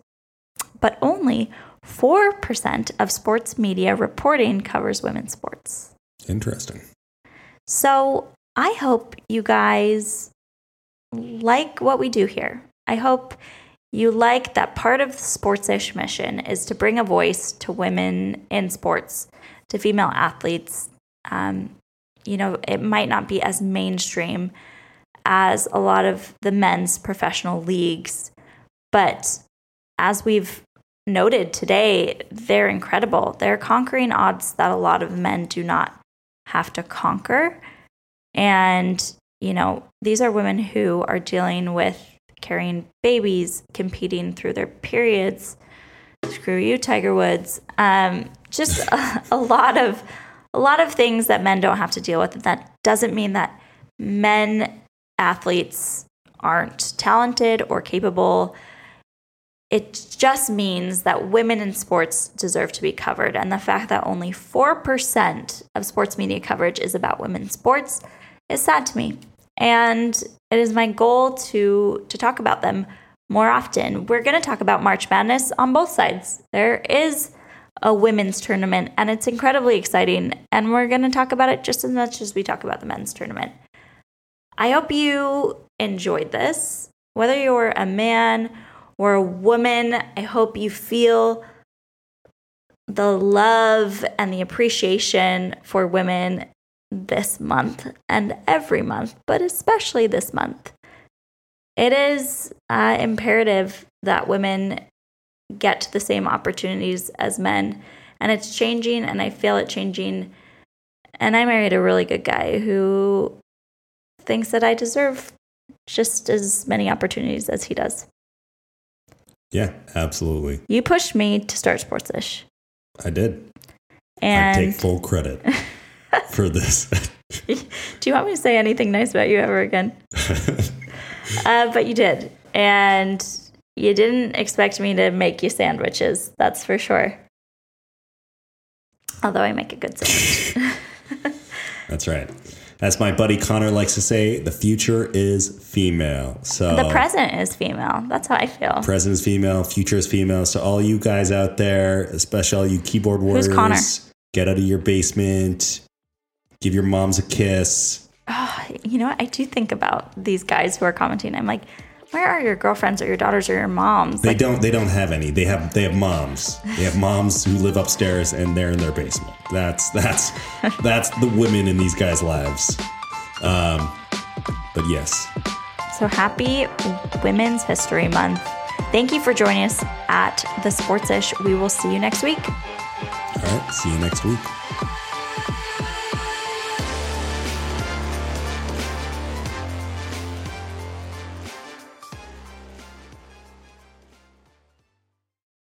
but only 4% of sports media reporting covers women's sports. interesting So I hope you guys like what we do here. I hope you like that part of the Sportsish mission is to bring a voice to women in sports, to female athletes. Um, you know, it might not be as mainstream as a lot of the men's professional leagues, but as we've noted today, they're incredible. They're conquering odds that a lot of men do not have to conquer. And, you know, these are women who are dealing with carrying babies, competing through their periods. Screw you, Tiger Woods. Um, just a, a lot of a lot of things that men don't have to deal with. And that doesn't mean that men athletes aren't talented or capable. It just means that women in sports deserve to be covered. And the fact that only 4% of sports media coverage is about women's sports is sad to me. And it is my goal to, to talk about them more often. We're going to talk about March Madness on both sides. There is a women's tournament, and it's incredibly exciting. And we're going to talk about it just as much as we talk about the men's tournament. I hope you enjoyed this. Whether you're a man or a woman, I hope you feel the love and the appreciation for women this month and every month, but especially this month. It is uh, imperative that women get the same opportunities as men, and it's changing, and I feel it changing. And I married a really good guy who thinks that I deserve just as many opportunities as he does. Yeah, absolutely. You pushed me to start Sportsish. I did. And I take full credit for this. do you want me to say anything nice about you ever again? uh, but you did. And you didn't expect me to make you sandwiches, that's for sure. Although I make a good sandwich. that's right. As my buddy Connor likes to say, the future is female. So the present is female. That's how I feel. Present is female, future is female. So all you guys out there, especially all you keyboard warriors, Who's Connor? get out of your basement, give your moms a kiss. Oh, you know what? I do think about these guys who are commenting. I'm like, where are your girlfriends or your daughters or your moms? They Like, don't. They don't have any. They have. They have moms. They have moms who live upstairs and they're in their basement. That's that's that's the women in these guys' lives. Um, but yes, So happy Women's History Month. Thank you for joining us at the Sportsish. We will see you next week. all right. See you next week.